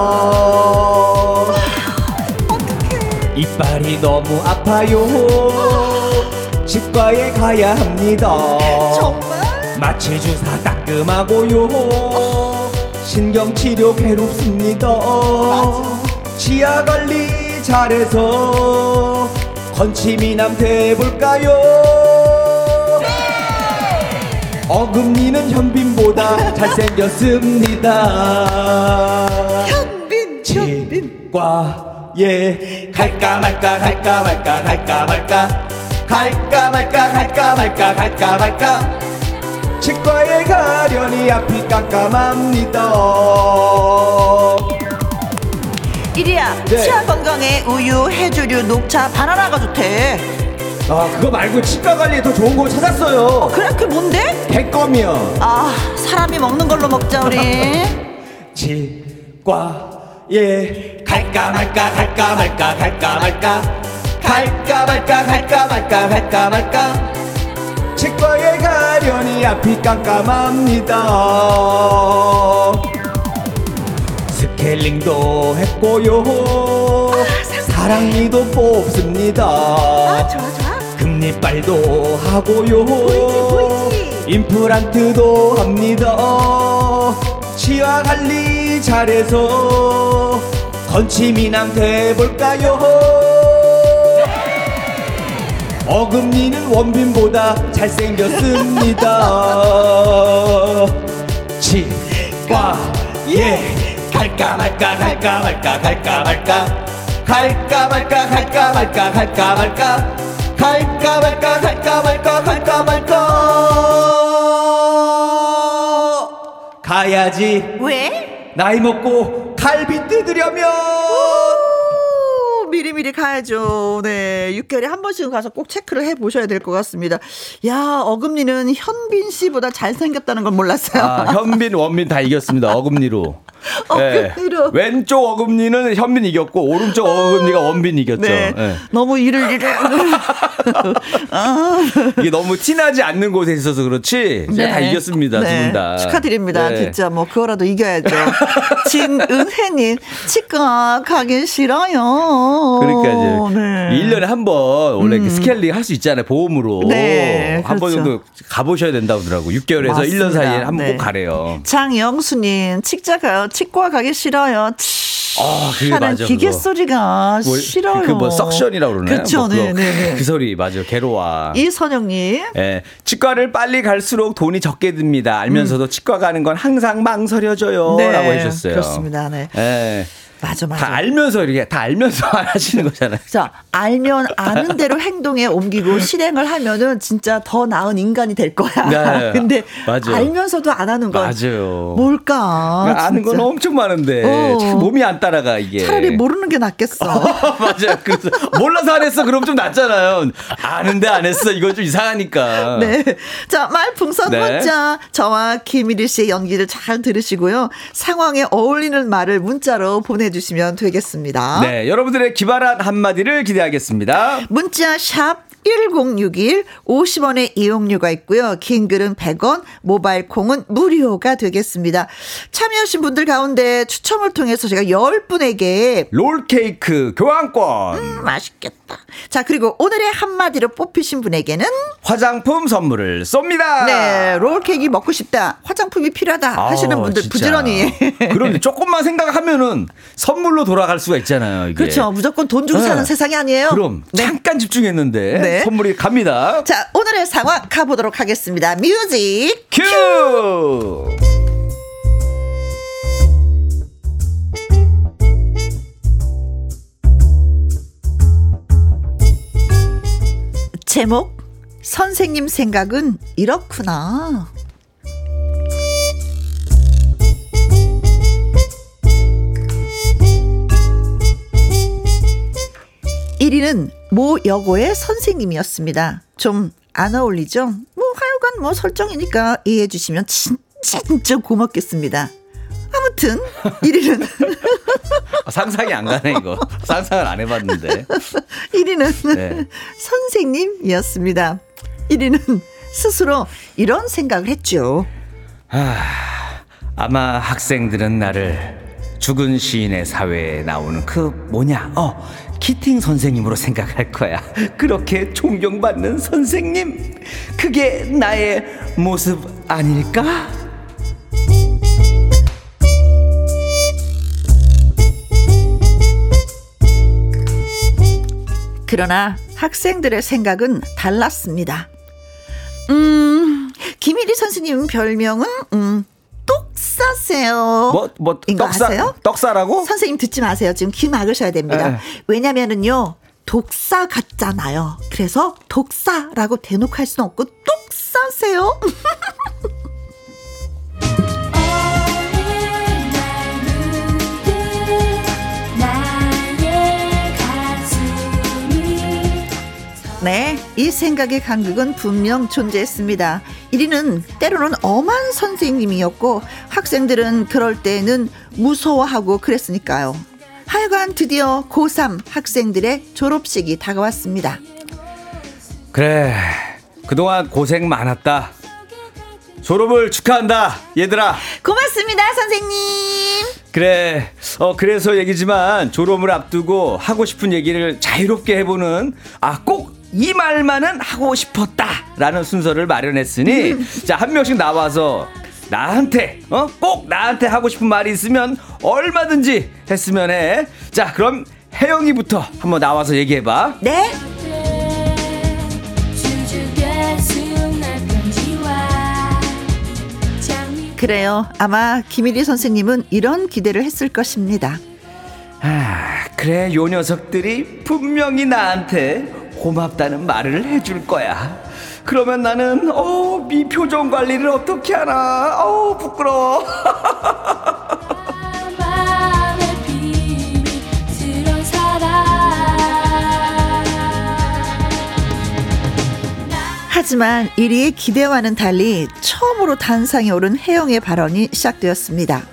이빨이 너무 아파요. 치과에 가야 합니다. 정말? 마취 주사 따끔하고요 신경치료 괴롭습니다. 치아 관리 잘해서 건치미남 돼볼까요? 어금니는 현빈보다 잘생겼습니다. 현빈 치과에 갈까 말까 갈까 말까 갈까 말까. 갈까 말까 갈까 말까 갈까 말까 치과에 가려니 앞이 깜깜합니다. 이리야 네. 치아 건강에 우유, 해조류, 녹차, 바나나가 좋대. 아 그거 말고 치과 관리에 더 좋은 거 찾았어요. 어, 그래? 그게 뭔데? 개껌이요. 아 사람이 먹는 걸로 먹자 우리. <laughs> 치과에 갈까 말까 갈까 말까 갈까 말까 갈까 말까 갈까 말까 갈까 말까 치과에 가려니 앞이 깜깜합니다. 스케일링도 했고요. 아, 사랑니도 뽑습니다. 아, 좋아 좋아. 금리빨도 하고요. 보이지 보이지. 임플란트도 합니다. 치아 관리 잘해서 건치미남 돼볼까요 어금니는 원빈보다 잘생겼습니다. 치과 예. 갈까 말까 갈까 말까 갈까 말까. 갈까 말까 갈까 말까 갈까 말까. 갈까 말까 갈까 말까 갈까 말까. 가야지. 왜? 나이 먹고 갈비 뜯으려면 미리미리 가야죠. 네. 6개월에 한 번씩은 가서 꼭 체크를 해 보셔야 될 것 같습니다. 야, 어금니는 현빈 씨보다 잘생겼다는 걸 몰랐어요. 아, 현빈, 원빈 다 이겼습니다. 어금니로. <laughs> 어금니로. 네. 왼쪽 어금니는 현빈 이겼고, 오른쪽 어금니가 원빈 이겼죠. 네. 네. 너무 이를, 이를. <laughs> 아. 이게 너무 티나지 않는 곳에 있어서 그렇지. 네. 다 이겼습니다. 네. 두분 다. 축하드립니다. 네. 진짜 뭐, 그거라도 이겨야죠. <laughs> 진은혜님, 치과 가기 싫어요. 그러니까 이제. 네. 1년에 한 번 원래 음. 스케일링 할 수 있잖아요. 보험으로. 네. 한번 그렇죠. 정도 가보셔야 된다고 하더라고. 6개월에서 맞습니다. 1년 사이에 한 번꼭 네. 가래요. 장영수님, 치과 가요. 치과 가기 싫어요. 아, 그게 맞아. 기계 그거. 소리가 뭐, 싫어요. 그뭐 suction이라고 그러나요? 그렇죠. 뭐 네, 네, 네. 그 소리 맞아요. 괴로워. 이선영님. 예. 치과를 빨리 갈수록 돈이 적게 듭니다. 알면서도 음. 치과 가는 건 항상 망설여져요. 네, 라고 해주셨어요. 그렇습니다. 네. 예. 맞아, 맞아. 다 알면서 이렇게 다 알면서 <laughs> 하시는 거잖아요. 자, 알면 아는 대로 행동에 옮기고 실행을 하면은 진짜 더 나은 인간이 될 거야. 네, <laughs> 근데 맞아요. 알면서도 안 하는 건 맞아요. 뭘까? 그러니까 아는 건 엄청 많은데 어. 몸이 안 따라가 이게. 차라리 모르는 게 낫겠어. <laughs> 맞아요. 그래서 몰라서 안 했어. 그럼 좀 낫잖아요. 아는데 안 했어. 이거 좀 이상하니까. 네. 자, 말풍선 네. 문자 저와 김일희 씨의 연기를 잘 들으시고요. 상황에 어울리는 말을 문자로 보내 주시면 되겠습니다. 네, 여러분들의 기발한 한마디를 기대하겠습니다. 문자 샵 1061 50원의 이용료가 있고요. 긴 글은 100원, 모바일 콩은 무료가 되겠습니다. 참여하신 분들 가운데 추첨을 통해서 제가 10분에게 롤케이크 교환권 음, 맛있겠다. 자, 그리고 오늘의 한마디로 뽑히신 분에게는 화장품 선물을 쏩니다. 네, 롤케이크 먹고 싶다. 화장품이 필요하다 하시는 분들 진짜. 부지런히. 그런데 조금만 생각하면은 선물로 돌아갈 수가 있잖아요. 이게. 그렇죠. 무조건 돈 주고 네. 사는 세상이 아니에요. 그럼 네. 잠깐 집중했는데 네. 선물이 갑니다. 자, 오늘의 상황 가보도록 하겠습니다. music cue! cue! 제목 선생님 생각은 이렇구나. 1위는 모 여고의 선생님이었습니다. 좀 안 어울리죠? 뭐 하여간 뭐 설정이니까 이해해 주시면 진짜 진짜 고맙겠습니다. 아무튼 1위는 <laughs> 상상이 안 가네 이거. 상상을 안 해봤는데. <laughs> 1위는 네. 선생님이었습니다. 1위는 스스로 이런 생각을 했죠. 아, 아마 학생들은 나를 죽은 시인의 사회에 나오는 그 뭐냐, 어, 키팅 선생님으로 생각할 거야. 그렇게 존경받는 선생님. 그게 나의 모습 아닐까? 그러나 학생들의 생각은 달랐습니다. 음, 김일희 선생님 별명은 음, 떡사세요. 뭐, 뭐, 떡사, 아세요? 떡사라고? 선생님 듣지 마세요. 지금 귀 막으셔야 됩니다. 에. 네. 왜냐면은요, 독사 같잖아요. 그래서 독사라고 대놓고 할 수는 없고, 똑사세요. 이 생각의 간극은 분명 존재했습니다. 1위는 때로는 엄한 선생님이었고 학생들은 그럴 때는 무서워하고 그랬으니까요. 하여간 드디어 고3 학생들의 졸업식이 다가왔습니다. 그래, 그동안 고생 많았다. 졸업을 축하한다, 얘들아. 고맙습니다, 선생님. 그래, 어, 그래서 얘기지만 졸업을 앞두고 하고 싶은 얘기를 자유롭게 해보는, 아, 꼭 이 말만은 하고 싶었다라는 순서를 마련했으니 음. 자한 명씩 나와서 나한테 어 꼭 나한테 하고 싶은 말이 있으면 얼마든지 했으면 해. 자 그럼 혜영이부터 한번 나와서 얘기해봐. 네. 그래요. 아마 김일희 선생님은 이런 기대를 했을 것입니다. 아, 그래, 요 녀석들이 분명히 나한테 고맙다는 말을 해줄 거야. 그러면 나는 어 미표정 관리를 어떻게 하나? 어 부끄러워. <laughs> 하지만 1위의 기대와는 달리 처음으로 단상에 오른 혜영의 발언이 시작되었습니다.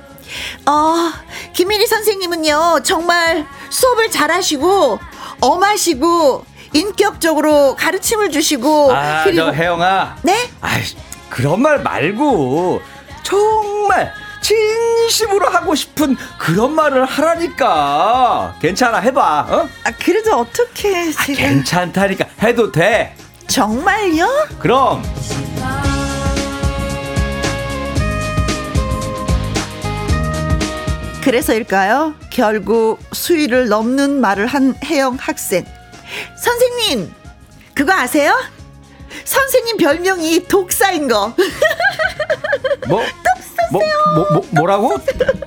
어, 김민희 선생님은요, 정말 수업을 잘하시고, 엄하시고, 인격적으로 가르침을 주시고. 아, 그리고, 저 혜영아. 네? 아이, 그런 말 말고, 정말 진심으로 하고 싶은 그런 말을 하라니까. 괜찮아, 해봐. 어? 아, 그래도 어떻게 아, 괜찮다니까. 해도 돼. 정말요? 그럼. 그래서일까요? 결국 수위를 넘는 말을 한 혜영 학생. 선생님, 그거 아세요? 선생님 별명이 독사인 거. 뭐? <laughs> 뭐, 뭐, 뭐, 뭐라고?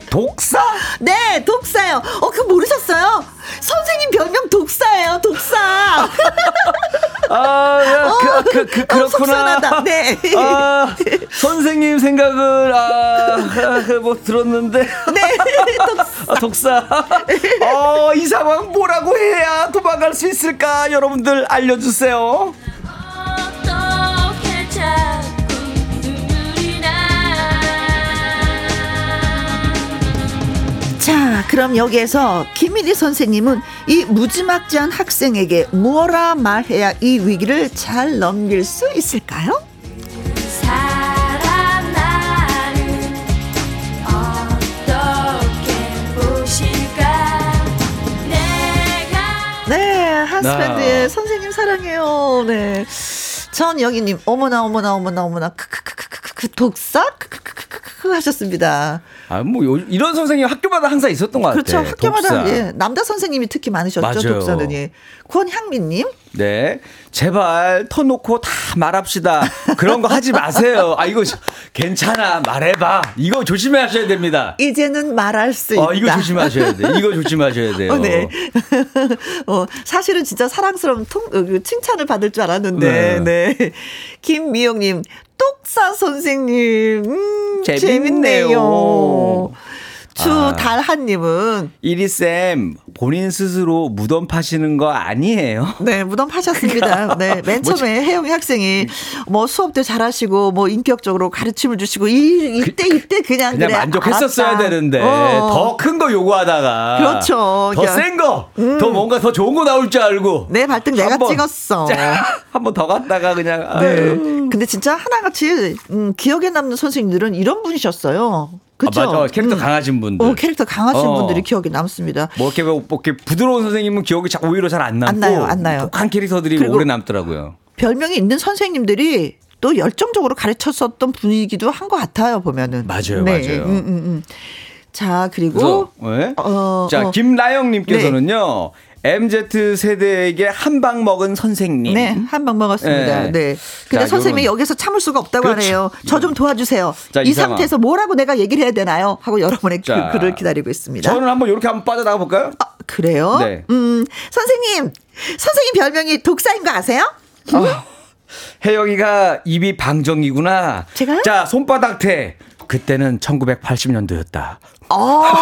독사? 네, 독사요. 어, 그거 모르셨어요? 선생님 별명 독사예요, 독사. <laughs> 아, 야, 어, 그, 그, 그, 그렇구나. 어, 네. 아, 선생님 생각을, 아, 뭐 들었는데. 네, <laughs> 독사. 아, 독사. 어, 이 상황 뭐라고 해야 도망갈 수 있을까? 여러분들 알려주세요. 자, 그럼 여기에서 김일희 선생님은 이 무지막지한 학생에게 뭐라 말해야 이 위기를 잘 넘길 수 있을까요? 네, 하스밴드의 선생님 사랑해요. 네. 전영희님, 어머나, 어머나, 어머나, 어머나, 크크크크 크크, 독사? 크크크크크 하셨습니다. 아, 뭐, 요, 이런 선생님 학교마다 항상 있었던 것 그렇죠. 같아요. 그렇죠. 학교마다, 예. 남자 선생님이 특히 많으셨죠. 맞아요. 독사는, 예. 권향민님. 네. 제발 터놓고 다 말합시다. 그런 거 하지 마세요. 아, 이거 괜찮아. 말해봐. 이거 조심하셔야 됩니다. 이제는 말할 수 있다. 어, 이거 조심하셔야 돼. 이거 조심하셔야 돼요. 어, 네. <laughs> 어, 사실은 진짜 사랑스러운 통, 어, 그 칭찬을 받을 줄 알았는데, 네. 네. 김미영님, 똑사 선생님, 음, 재밌네요. 재밌네요. 주달한님은 아, 이리쌤 본인 스스로 무덤 파시는 거 아니에요? 네, 무덤 파셨습니다. 네, 맨 처음에 혜영이 학생이 뭐 수업도 잘하시고 뭐 인격적으로 가르침을 주시고 이 이때 그, 이때 그냥 그냥 그래, 만족했었어야 알았다. 되는데 어. 더큰 거 요구하다가 그렇죠. 더 센 거, 음. 더 뭔가 더 좋은 거 나올 줄 알고 내 발등 내가 번, 찍었어. 한 번 더 갔다가 그냥 네. 아유. 근데 진짜 하나같이 음, 기억에 남는 선생님들은 이런 분이셨어요. 그렇죠. 아, 맞아. 캐릭터 음. 강하신 분들. 어, 캐릭터 강하신 어. 분들이 기억에 남습니다. 뭐 이렇게, 뭐 이렇게 부드러운 선생님은 기억이 오히려 잘 안 남고 안 나요, 안 나요. 독한 캐릭터들이 오래 남더라고요. 별명이 있는 선생님들이 또 열정적으로 가르쳤었던 분위기도 한 것 같아요 보면은. 맞아요, 네. 맞아요. 음, 음, 음. 자 그리고 그래서, 네? 어, 자 어. 김나영님께서는요. 네. MZ 세대에게 한 방 먹은 선생님. 네, 한 방 먹었습니다. 네. 네. 근데 자, 선생님이 요건... 여기서 참을 수가 없다고 그렇죠. 하네요. 저 좀 도와주세요. 자, 이, 이 상태에서 뭐라고 내가 얘기를 해야 되나요? 하고 여러분의 자, 글을 기다리고 있습니다. 저는 한번 이렇게 한번 빠져나가 볼까요? 아, 그래요? 네. 음, 선생님, 선생님 별명이 독사인 거 아세요? 아, 혜영이가 입이 방정이구나. 제가? 자, 손바닥 태. 그때는 1980년도였다. 어. <laughs>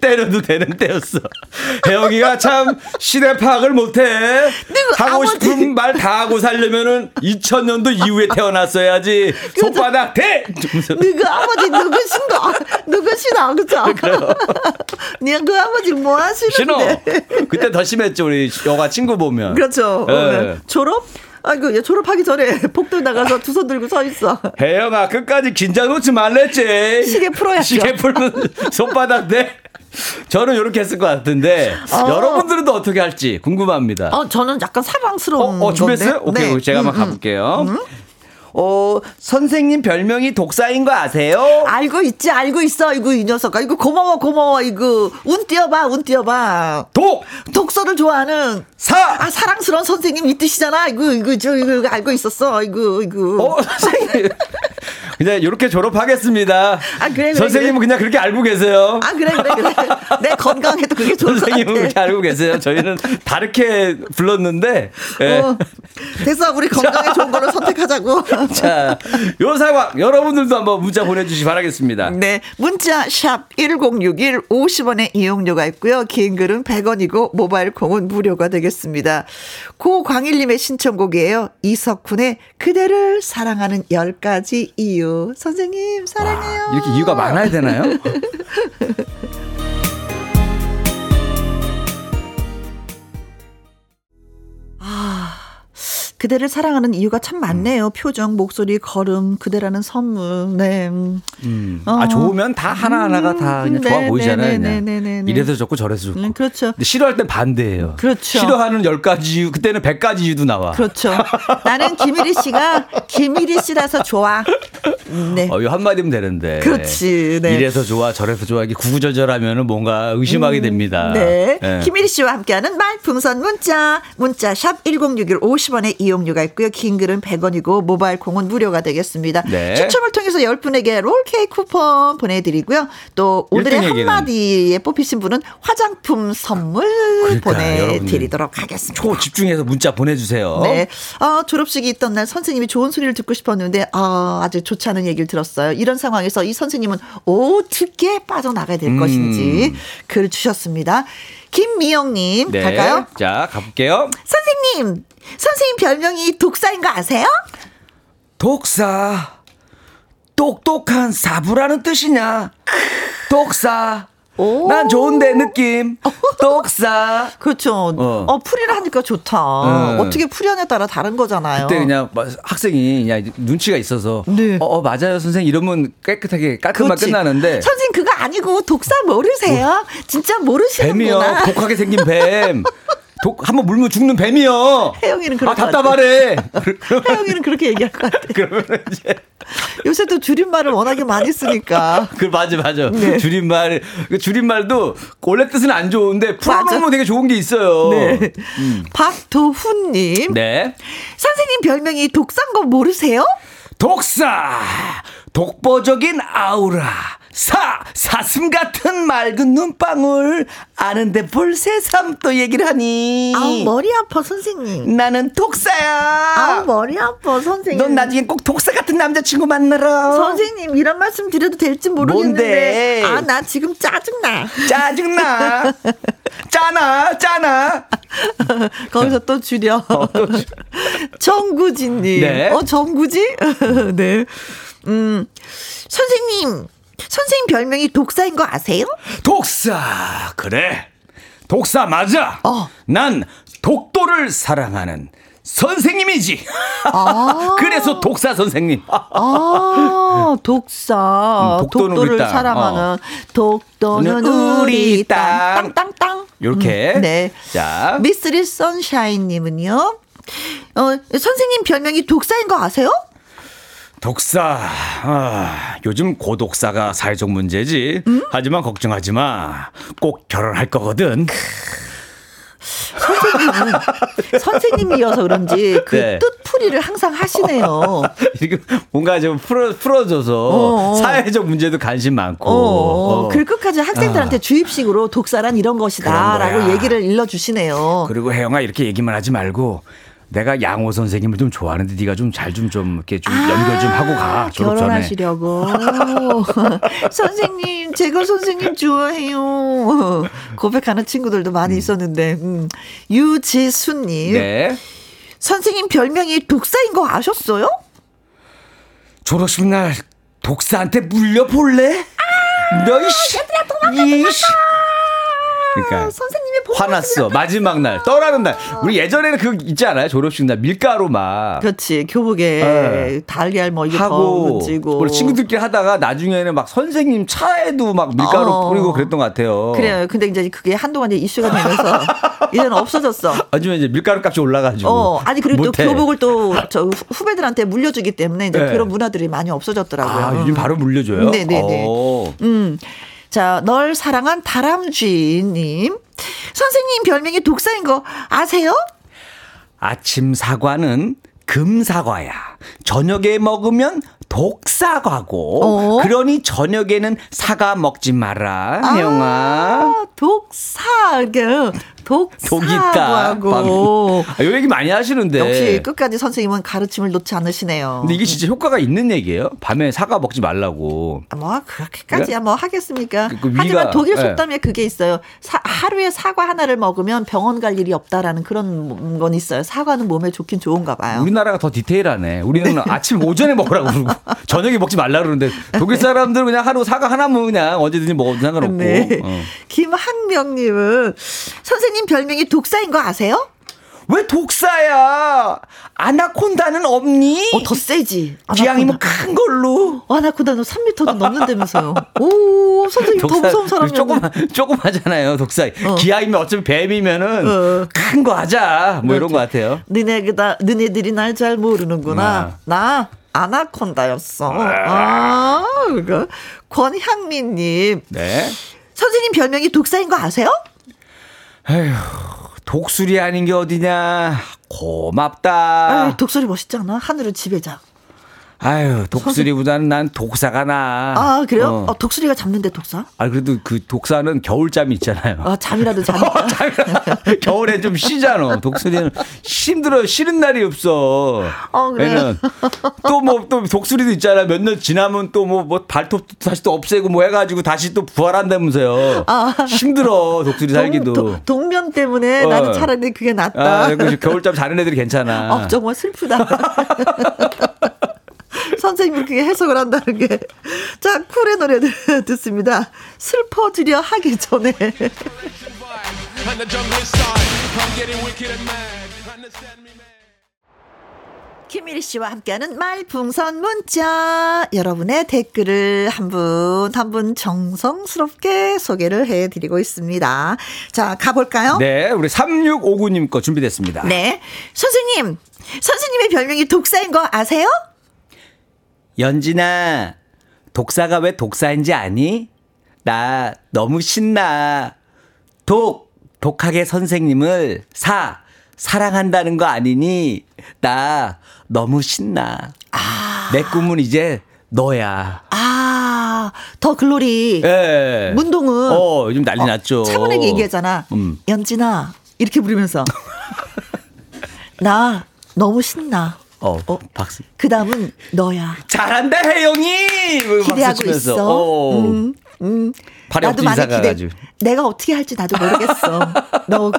때려도 되는 때였어. 혜영이가 참 시대 파악을 못해. 하고 아버지. 싶은 말 다 하고 살려면은 2000년도 이후에 태어났어야지. 손바닥 대. 누구 아버지 누구신가? 누구시나 그죠? <laughs> 니가 <laughs> 그 아버지 뭐 하시는데? 신호. 그때 더 심했죠 우리 여가 친구 보면. 그렇죠. 네. 졸업? 아이고, 졸업하기 전에 <laughs> 복도 나가서 두 손 들고 서 있어. 혜영아, 끝까지 긴장 놓지 말랬지. 시계 풀어야죠. 시계 풀면 <laughs> 손바닥 대. 저는 이렇게 했을 것 같은데 어. 여러분들은 또 어떻게 할지 궁금합니다. 어, 저는 약간 사랑스러운 어, 어 준비했어요? 건데? 오케이, 네. 제가 한번 음, 음. 가볼게요. 음? 어, 선생님 별명이 독사인 거 아세요? 알고 있지, 알고 있어. 이거 이 녀석아. 이거 고마워, 고마워. 이거 운 띄어봐, 운 띄어봐. 독! 독서를 좋아하는 사! 아, 사랑스러운 선생님 이 뜻이잖아. 이거, 이거, 저, 이거 알고 있었어. 이거, 이거. 어, <laughs> 선생님. 그냥 이렇게 졸업하겠습니다. 아, 그래, 그래 선생님은 그래. 그냥 그렇게 알고 계세요. 아, 그래, 그래, 그래. 내 건강해도 그게 좋을 선생님은 그렇게 알고 계세요. 저희는 다르게 불렀는데. 네. 어, 됐어. 우리 건강에 좋은 거를 선택하자고. <laughs> <laughs> 자, 요 상황 여러분들도 한번 문자 보내주시기 바라겠습니다. 네. 문자 샵 1061 50원의 이용료가 있고요. 긴 글은 100원이고 모바일 콩은 무료가 되겠습니다. 고광일님의 신청곡이에요. 이석훈의 그대를 사랑하는 10가지 이유. 선생님, 사랑해요. 와, 이렇게 이유가 많아야 되나요? <laughs> 아. 그대를 사랑하는 이유가 참 많네요. 음. 표정, 목소리, 걸음, 그대라는 선물. 네. 음. 어. 아 좋으면 다 하나 하나가 다 그냥 네, 좋아 네, 보이잖아요. 네, 네, 네, 네, 이래서 좋고 저래서 좋고. 음, 그렇죠. 싫어할 땐 반대예요. 그렇죠. 싫어하는 열 가지 이유, 그때는 백 가지 이유도 나와. 그렇죠. 나는 김일희 씨가 김일희 씨라서 좋아. 네. 어, 이 한마디면 되는데. 그렇지. 네. 이래서 좋아, 저래서 좋아. 이게 구구절절하면은 뭔가 의심하게 음, 됩니다. 네. 네. 김일희 씨와 함께하는 말풍선 문자. 문자 샵 1061 50원의 이용 이용료가 있고요. 긴 글은 100원이고 모바일 콩은 무료가 되겠습니다. 네. 추첨을 통해서 10분에게 롤케이크 쿠폰 보내드리고요. 또 오늘의 한마디에 뽑히신 분은 화장품 선물 그러니까, 보내드리도록 하겠습니다. 초 집중해서 문자 보내주세요. 네. 어, 졸업식이 있던 날 선생님이 좋은 소리를 듣고 싶었는데 어, 아주 좋지 않은 얘기를 들었어요. 이런 상황에서 이 선생님은 어떻게 빠져나가야 될 음. 것인지 글 주셨습니다. 김미영님 네. 갈까요? 자 가볼게요. 선생님 선생님 별명이 독사인 거 아세요? 독사. 똑똑한 사부라는 뜻이냐? 독사. 오. 난 좋은데 느낌. 똑사. <laughs> 그렇죠. 어, 어 풀이를 하니까 좋다. 네. 어떻게 풀이하냐에 따라 다른 거잖아요. 그때 그냥 학생이 그냥 눈치가 있어서 네. 어, 어, 맞아요 선생님. 이러면 깨끗하게 깔끔하게 그렇지. 끝나는데. 선생님 그거 아니고 독사 모르세요? 뭐, 진짜 모르시는구나. 뱀이요? 독하게 생긴 뱀 <laughs> 독, 한번 물면 죽는 뱀이요. 혜영이는 그렇게. 아, 답답하래. <laughs> 혜영이는 그렇게 얘기할 것 같아. <laughs> 그러면 이제. 요새 또 줄임말을 워낙에 많이 쓰니까. <laughs> 그, 맞아, 맞아. 네. 줄임말. 그 줄임말도 원래 뜻은 안 좋은데 풀어놓으면 되게 좋은 게 있어요. 네. 음. 박도훈님. 네. 선생님 별명이 독산 거 모르세요? 독사! 독보적인 아우라. 사 사슴 같은 맑은 눈방울. 아는데 볼 새삼 또 얘기를 하니. 아 머리 아파 선생님. 나는 독사야. 아 머리 아파 선생님. 넌 나중에 꼭 독사 같은 남자친구 만나라. 선생님 이런 말씀 드려도 될지 모르겠는데. 아 나 지금 짜증나. 짜증나. 짜나 짜나. 거기서 또 줄여. <laughs> 어, 정구진님. 네. 어 정구지? <laughs> 네 음 선생님 선생님 별명이 독사인 거 아세요? 독사 그래 독사 맞아 어. 난 독도를 사랑하는 선생님이지. 아~ <laughs> 그래서 독사 선생님. 아, 독사. 음, 독도는 독도를 땅. 사랑하는 어. 독도는 우리 땅. 땅, 땅, 땅. 요렇게. 음, 네. 자. 미스리 선샤인 님은요. 어, 선생님 별명이 독사인 거 아세요? 독사. 아, 요즘 고독사가 사회적 문제지. 음? 하지만 걱정하지 마. 꼭 결혼할 거거든. 선생님은 선생님이어서 그런지 그 네. 뜻풀이를 항상 하시네요. <laughs> 이게 뭔가 좀 풀어 풀어줘서 어어. 사회적 문제도 관심 많고. 어. 글 끝까지 학생들한테 아. 주입식으로 독사란 이런 것이다 라고 얘기를 일러주시네요. 그리고 혜영아 이렇게 얘기만 하지 말고 내가 양호 선생님을 좀 좋아하는데 네가 좀잘좀좀 이렇게 좀 아, 연결 좀 하고 가 졸업 결혼하시려고 <laughs> 선생님 제가 선생님 좋아해요 고백하는 친구들도 많이 음. 있었는데 음. 유지수님 네. 선생님 별명이 독사인 거 아셨어요? 졸업식 날 독사한테 물려 볼래? 아, 너이 씨 얘들아 도망가 그러니까 선생님의 화났어. 마지막 날. 떠나는 날. 우리 예전에는 그 있지 않아요? 졸업식 날. 밀가루 막. 그렇지. 교복에 네. 달걀 뭐 이거 하고 고. 친구들끼리 하다가 나중에는 막 선생님 차에도 막 밀가루 어. 뿌리고 그랬던 것 같아요. 그래요. 근데 이제 그게 한동안 이제 이슈가 되면서 <laughs> 이제는 없어졌어. 아니면 이제 밀가루 값이 올라가지고 어. 아니 그리고. 또 교복을 또 저 후배들한테 물려주기 때문에 이제 네. 그런 문화들이 많이 없어졌더라고요. 아 요즘 바로 물려줘요? 네네네. 음 자, 널 사랑한 다람쥐님. 선생님 별명이 독사인 거 아세요? 아침 사과는 금사과야. 저녁에 먹으면 독사과고. 어? 그러니 저녁에는 사과 먹지 마라, 혜영아. 아, 독사. 독이 있다. 아, 요 얘기 많이 하시는데. 역시 끝까지 선생님은 가르침을 놓지 않으시네요. 근데 이게 진짜 효과가 있는 얘기예요? 밤에 사과 먹지 말라고. 뭐 그렇게까지야 뭐 하겠습니까? 그, 그 위가, 하지만 독일 예. 속담에 네. 그게 있어요. 사, 하루에 사과 하나를 먹으면 병원 갈 일이 없다라는 그런 건 있어요. 사과는 몸에 좋긴 좋은가 봐요. 우리나라가 더 디테일하네. 우리는 네. 아침 오전에 먹으라고 그러고 <laughs> <laughs> 저녁에 먹지 말라 그러는데 독일 사람들은 그냥 하루 사과 하나 먹으면 그냥 언제든지 먹어도 상관없고. 네. 어. 김한명님은 선생님 별명이 독사인 거 아세요? 왜 독사야? 아나콘다는 없니? 어, 더 세지. 기왕이면 큰 걸로. 아나콘다는 3m도 넘는다면서요. 오, 선생님 독사, 더 무서운 사람이 조그만, 조그마잖아요, 독사. 어. 기왕이면 어차피 뱀이면은 어. 큰거 하자. 뭐 이런 거 같아요. 너네가, 너네들이 날 잘 모르는구나. 아. 나 아나콘다였어. 아, 그거. 권향민님. 네. 선생님 별명이 독사인 거 아세요? 에휴, 독수리 아닌 게 어디냐. 고맙다. 아 독수리 멋있지 않아? 하늘을 지배자. 아유, 독수리보다는 난 독사가 나. 아, 그래요? 어. 어, 독수리가 잡는데 독사? 아, 그래도 그 독사는 겨울잠이 있잖아요. 아, 잠이라도 자니 <laughs> 어, 겨울에 좀 쉬잖아. 독수리는 힘들어, 쉬는 날이 없어. 어, 그래. 또 뭐, 또 독수리도 있잖아. 몇 년 지나면 또 뭐, 뭐 발톱 다시 또 없애고 뭐 해가지고 다시 또 부활한다면서요. 아. 힘들어, 독수리 살기도. 동, 동면 때문에 어. 나는 차라리 그게 낫다. 아, 겨울잠 자는 애들이 괜찮아. 어, 정말 슬프다. <laughs> 선생님이 그게 해석을 한다는 게. 자, 쿨의 노래 듣습니다. 슬퍼지려 하기 전에. 김미리 씨와 함께하는 말풍선 문자. 여러분의 댓글을 한 분, 한 분 정성스럽게 소개를 해드리고 있습니다. 자, 가볼까요? 네, 우리 3659님 거 준비됐습니다. 네. 선생님, 선생님의 별명이 독사인 거 아세요? 연진아, 독사가 왜 독사인지 아니? 나 너무 신나. 독, 독하게 선생님을 사, 사랑한다는 거 아니니? 나 너무 신나. 아. 내 꿈은 이제 너야. 아, 더 글로리. 예. 문동은. 어, 요즘 난리 어, 났죠. 차분하게 얘기하잖아. 음. 연진아, 이렇게 부르면서. <laughs> 나 너무 신나. 어, 어 박수. 그 다음은 너야. 잘한다 혜영이. 기대하고 있어. 어. 음, 음. 나도 많이 기대. 내가 어떻게 할지 나도 모르겠어. 너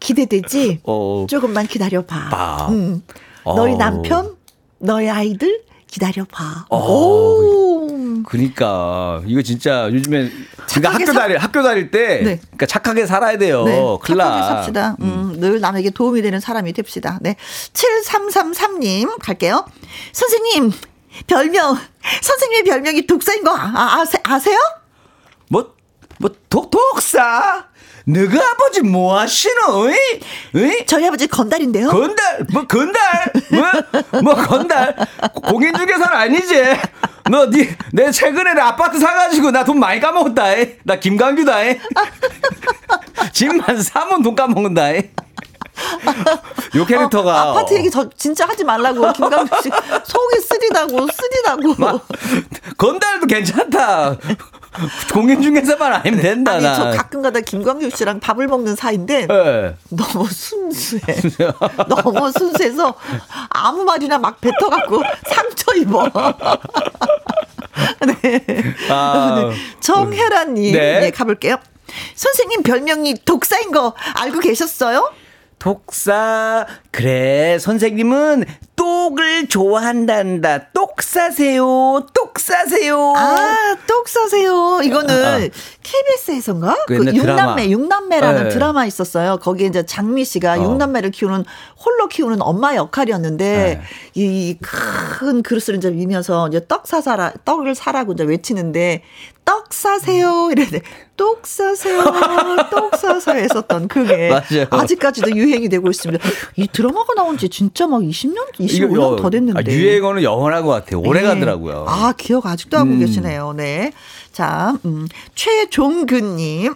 기대되지? 어. 조금만 기다려봐. 음. 너희 어. 남편, 너희 아이들 기다려봐. 어. 오. 그러니까 이거 진짜 요즘에 그러니까 학교 다닐 학교 다닐 때 네. 그러니까 착하게 살아야 돼요. 네. 착하게 삽시다. 음. 음. 늘 남에게 도움이 되는 사람이 됩시다. 네. 7333님 갈게요. 선생님 별명 선생님의 별명이 독사인 거 아, 아세, 아세요? 뭐, 뭐, 독, 독사? 너가 아버지 뭐 하시노? 이? 이? 저희 아버지 건달인데요. 건달? 뭐 건달? 뭐, 뭐 건달? 공인중개사는 아니지? 너, 니, 내 최근에 내 아파트 사가지고 나 돈 많이 까먹었다. 이. 나 김강규다. 이. 집만 사면 돈 까먹는다. 이. 요 캐릭터가 어, 아파트 얘기 저 진짜 하지 말라고 김강규 씨 <laughs> 속이 쓰리다고 쓰리다고 건달도 괜찮다 <laughs> 공인 중개사만 아니면 된다. 아니, 나. 저 가끔가다 김광규 씨랑 밥을 먹는 사이인데 네. 너무 순수해. <laughs> 너무 순수해서 아무 말이나 막 뱉어갖고 상처 입어. <laughs> 네. 아, 정혜란님, 네. 네, 가볼게요. 선생님 별명이 독사인 거 알고 계셨어요? 독사. 그래, 선생님은 똑을 좋아한단다. 똑 사세요. 똑 사세요. 아, 똑 사세요. 이거는 아, 아. KBS에서인가? 그, 그 육남매, 육남매라는 네. 드라마 있었어요. 거기에 이제 장미 씨가 어. 육남매를 키우는 홀로 키우는 엄마 역할이었는데 네. 이큰 그릇을 이제 밀면서 이제 떡 사사라 떡을 사라고 이제 외치는데 떡 사세요 이랬는데 똑 사세요 똑 사세요 했었던 그게 <laughs> 맞아요. 아직까지도 유행이 되고 있습니다. 이 드라마가 나온 지 진짜 막 20년, 25년 더 됐는데. 아, 유행어는 영원한 것 같아요. 오래 네. 가더라고요. 아, 기억 아직도 하고 음. 계시네요. 네. 자, 음, 최종근님.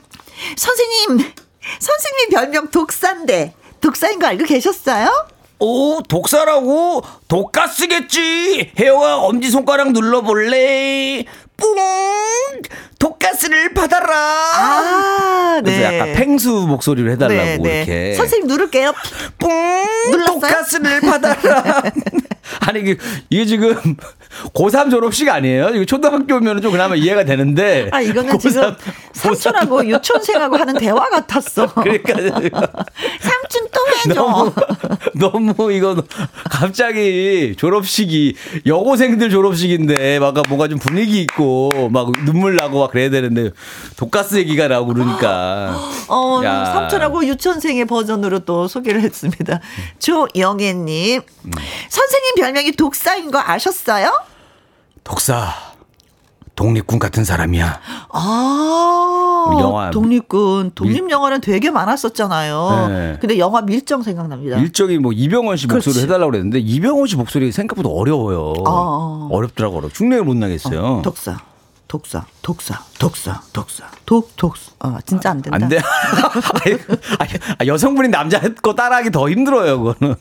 선생님, 선생님 별명 독사인데, 독사인 거 알고 계셨어요? 오, 독사라고? 독가스겠지? 혜영아, 엄지손가락 눌러볼래? 뿡! 독가스를 받아라! 아, 네. 그래서 약간 펭수 목소리로 해달라고, 네, 네. 이렇게. 선생님 누를게요. 뿡! 눌렀어요? 독가스를 받아라! 아니, 이게, 이게 지금 고3 졸업식 아니에요? 이거 초등학교면 좀 그나마 이해가 되는데. 아, 이거는 고3, 지금 삼촌하고 유치원생하고 하는 대화 같았어. 그러니까. 삼촌 또 해줘. <laughs> 너무, 너무 이거 갑자기 졸업식이 여고생들 졸업식인데 막 뭔가 좀 분위기 있고 막 눈물 나고 막 그래야 되는데 독가스 얘기가 나오고 그러니까. 어, 야. 삼촌하고 유치원생의 버전으로 또 소개를 했습니다. 조영애님. 음. 선생님 별명이 독사인 거 아셨어요? 독사. 독립군 같은 사람이야. 아, 영화 독립군 독립 밀... 영화는 되게 많았었잖아요. 네. 근데 영화 밀정 생각납니다. 밀정이 뭐 이병헌 씨 목소리 를 해달라고 그랬는데 이병헌 씨 목소리 생각보다 어려워요. 아. 어렵더라고요. 흉내를 못 나겠어요. 어, 독사. 독사, 독사, 독사, 독사, 독, 독사. 아, 진짜 안 된다. 안 돼. <laughs> 아, 여성분이 남자 거 따라하기 더 힘들어요, 그거는.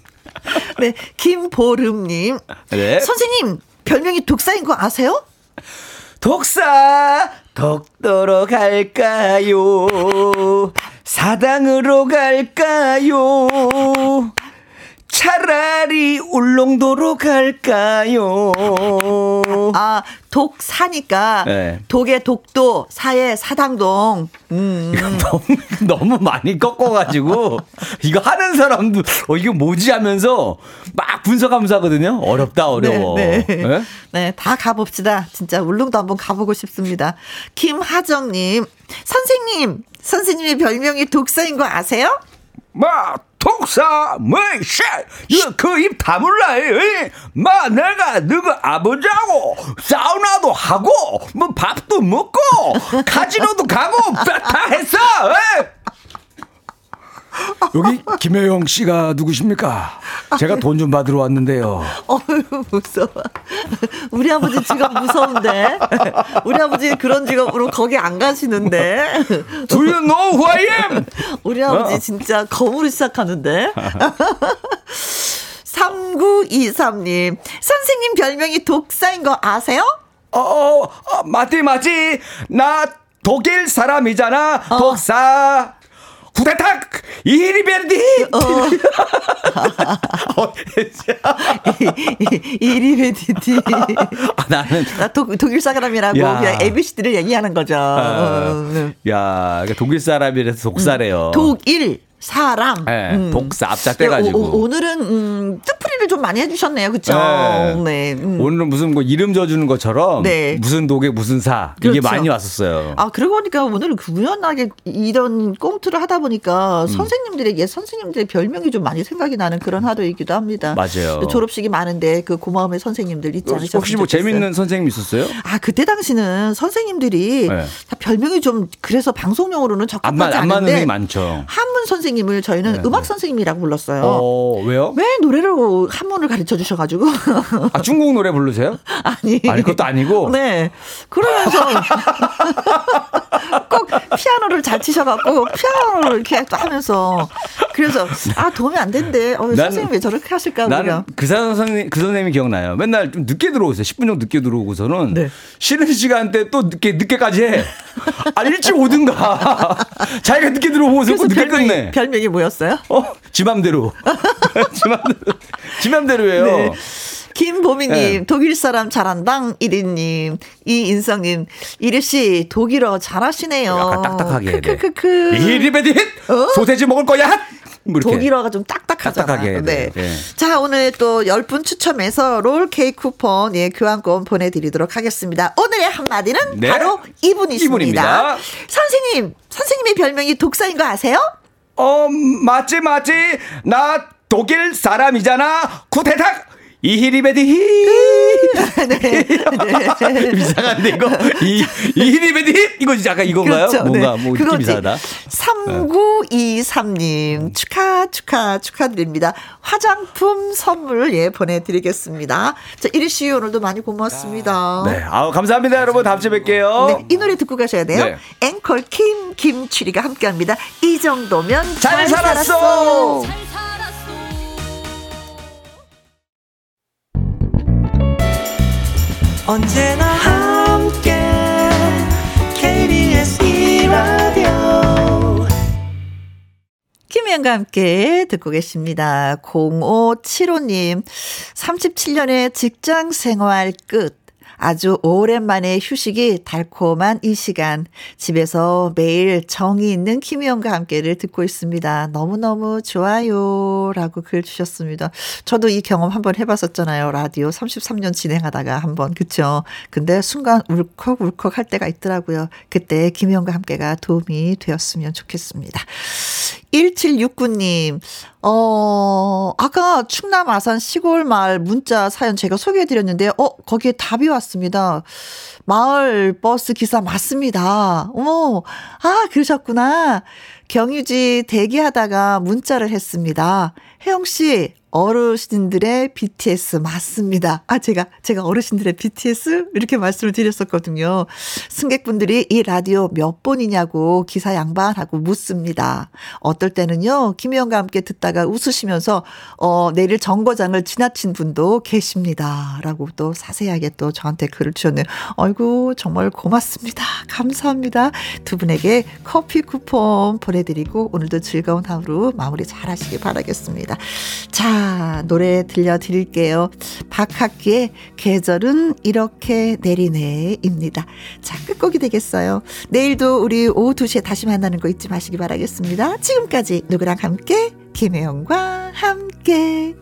네, 김보름님. 네. 선생님, 별명이 독사인 거 아세요? 독사, 독도로 갈까요? 사당으로 갈까요? 차라리 울릉도로 갈까요? 아, 독 사니까 네. 독의 독도, 사의 사당동. 음. 너무, 너무 많이 꺾어가지고 <laughs> 이거 하는 사람도 어 이거 뭐지 하면서 막 분석하면서 하거든요. 어렵다 어려워. 네, 네. 네? 네, 다 가봅시다. 진짜 울릉도 한번 가보고 싶습니다. 김하정님, 선생님, 선생님의 별명이 독사인 거 아세요? 뭐 독사 뭐씨 이거 그 입 다물라 마 내가 너그 아버지하고 사우나도 하고 뭐 밥도 먹고 <laughs> 카지노도 가고 다 했어 에? 여기 김혜영 씨가 누구십니까? 제가 돈 좀 받으러 왔는데요. <laughs> 어휴, 무서워. 우리 아버지 직업 무서운데? 우리 아버지 그런 직업으로 거기 안 가시는데? Do you know who I am? 우리 아버지 어. 진짜 거물을 시작하는데? <laughs> 3923님, 선생님 별명이 독사인 거 아세요? 어, 어, 어 맞지, 맞지. 나 독일 사람이잖아. 어. 독사. 후다닥 이리베디 어. 이리베디디 아, 나는 나 독, 독일 사람이라고 야. 그냥 ABC들을 얘기하는 거죠. 아, 야, 그러니까 독일 사람이라서 독사래요. 독일 사람. 네, 음. 독사 앞자 떼가지고. 오, 늘은 음, 뜻 풀이를 좀 많이 해주셨네요, 그렇죠? 네. 네. 음. 오늘은 무슨 뭐 이름 져주는 것처럼 네. 무슨 독에 무슨 사 그렇죠. 이게 많이 왔었어요. 아 그러고 보니까 오늘은 우연하게 이런 꽁트를 하다 보니까 음. 선생님들에게 선생님들의 별명이 좀 많이 생각이 나는 그런 하루이기도 합니다. 맞아요. 졸업식이 많은데 그 고마움의 선생님들 있지 않으셨어요? 혹시 뭐 재밌는 선생님 있었어요? 아 그때 당시는 선생님들이 네. 다 별명이 좀 그래서 방송용으로는 적합하지 안, 않은데 안 많죠. 한문 선생 선생님을 저희는 네, 음악 네. 선생님이라고 불렀어요. 어, 왜요? 왜 노래로 한문을 가르쳐 주셔가지고. 아, 중국 노래 부르세요? <laughs> 아니. 아니, 그것도 아니고? 네. 그러면서 <laughs> 꼭 피아노를 잘 치셔갖고 피아노를 이렇게 하면서 그래서 아, 도움이 안 된대. 어, 선생님 왜 저렇게 하실까? 나는 그 선생님, 그 선생님이 기억나요. 맨날 좀 늦게 들어오세요. 10분 정도 늦게 들어오고서는 네. 쉬는 시간대 또 늦게, 늦게까지 해. 아, 일찍 오든가. <laughs> 자기가 늦게 들어오고서 늦게 끝내. 별명이 뭐였어요? 어, 지맘대로. <laughs> 지맘대로. 지맘대로예요. 네. 김보미님, 네. 독일 사람 잘한당 1위님, 이인성님, 이리씨, 독일어 잘하시네요. 약간 딱딱하게. 크크크크. 이리베디 어? 소세지 먹을 거야? 뭐 독일어가 좀 딱딱하잖아요. 딱딱하게. 네. 네. 자, 오늘 또 10분 추첨해서 롤 케이크 쿠폰, 예, 교환권 보내 드리도록 하겠습니다. 오늘의 한마디는 네. 바로 이분 있습니다. 선생님, 선생님의 별명이 독사인 거 아세요? 어, 맞지, 맞지. 나 독일 사람이잖아. 쿠테탁! 이히리베디히. 네. <laughs> 네. 이상한데, 이거. 이, 이히리베디히? 이거 약간 이건가요? 그렇죠. 뭔가, 네. 뭐, 느낌 이상하다. 3923님, 축하, 축하, 축하드립니다. 화장품 선물, 예, 보내드리겠습니다. 자, 이리 씨 오늘도 많이 고맙습니다. 네. 아우, 감사합니다, 여러분. 다음 주에 뵐게요. 네. 이 노래 듣고 가셔야 돼요. 네. 앵콜 킴, 김추리가 함께 합니다. 이 정도면 잘, 잘 살았어. 살았어. 언제나 함께 KBS 이라디오 김혜영과 함께 듣고 계십니다. 0575님, 37년의 직장 생활 끝. 아주 오랜만에 휴식이 달콤한 이 시간 집에서 매일 정이 있는 김희영과 함께를 듣고 있습니다. 너무너무 좋아요 라고 글 주셨습니다. 저도 이 경험 한번 해봤었잖아요. 라디오 33년 진행하다가 한번 그쵸. 근데 순간 울컥울컥 할 때가 있더라고요. 그때 김희영과 함께가 도움이 되었으면 좋겠습니다. 1769님, 어, 아까 충남 아산 시골 마을 문자 사연 제가 소개해 드렸는데, 어, 거기에 답이 왔습니다. 마을 버스 기사 맞습니다. 어머, 아, 그러셨구나. 경유지 대기하다가 문자를 했습니다. 혜영 씨, 어르신들의 BTS 맞습니다. 아, 제가, 제가 어르신들의 BTS? 이렇게 말씀을 드렸었거든요. 승객분들이 이 라디오 몇 번이냐고 기사 양반하고 묻습니다. 어떨 때는요, 김혜영과 함께 듣다가 웃으시면서, 어, 내일 정거장을 지나친 분도 계십니다. 라고 또 자세하게 또 저한테 글을 주셨네요. 아이고, 정말 고맙습니다. 감사합니다. 두 분에게 커피 쿠폰 보내드리고, 오늘도 즐거운 하루 마무리 잘 하시기 바라겠 습니다. 자, 노래 들려드릴게요. 박학기의 계절은 이렇게 내리네입니다. 자, 끝곡이 되겠어요. 내일도 우리 오후 2시에 다시 만나는 거 잊지 마시기 바라겠습니다. 지금까지 누구랑 함께? 김혜영과 함께.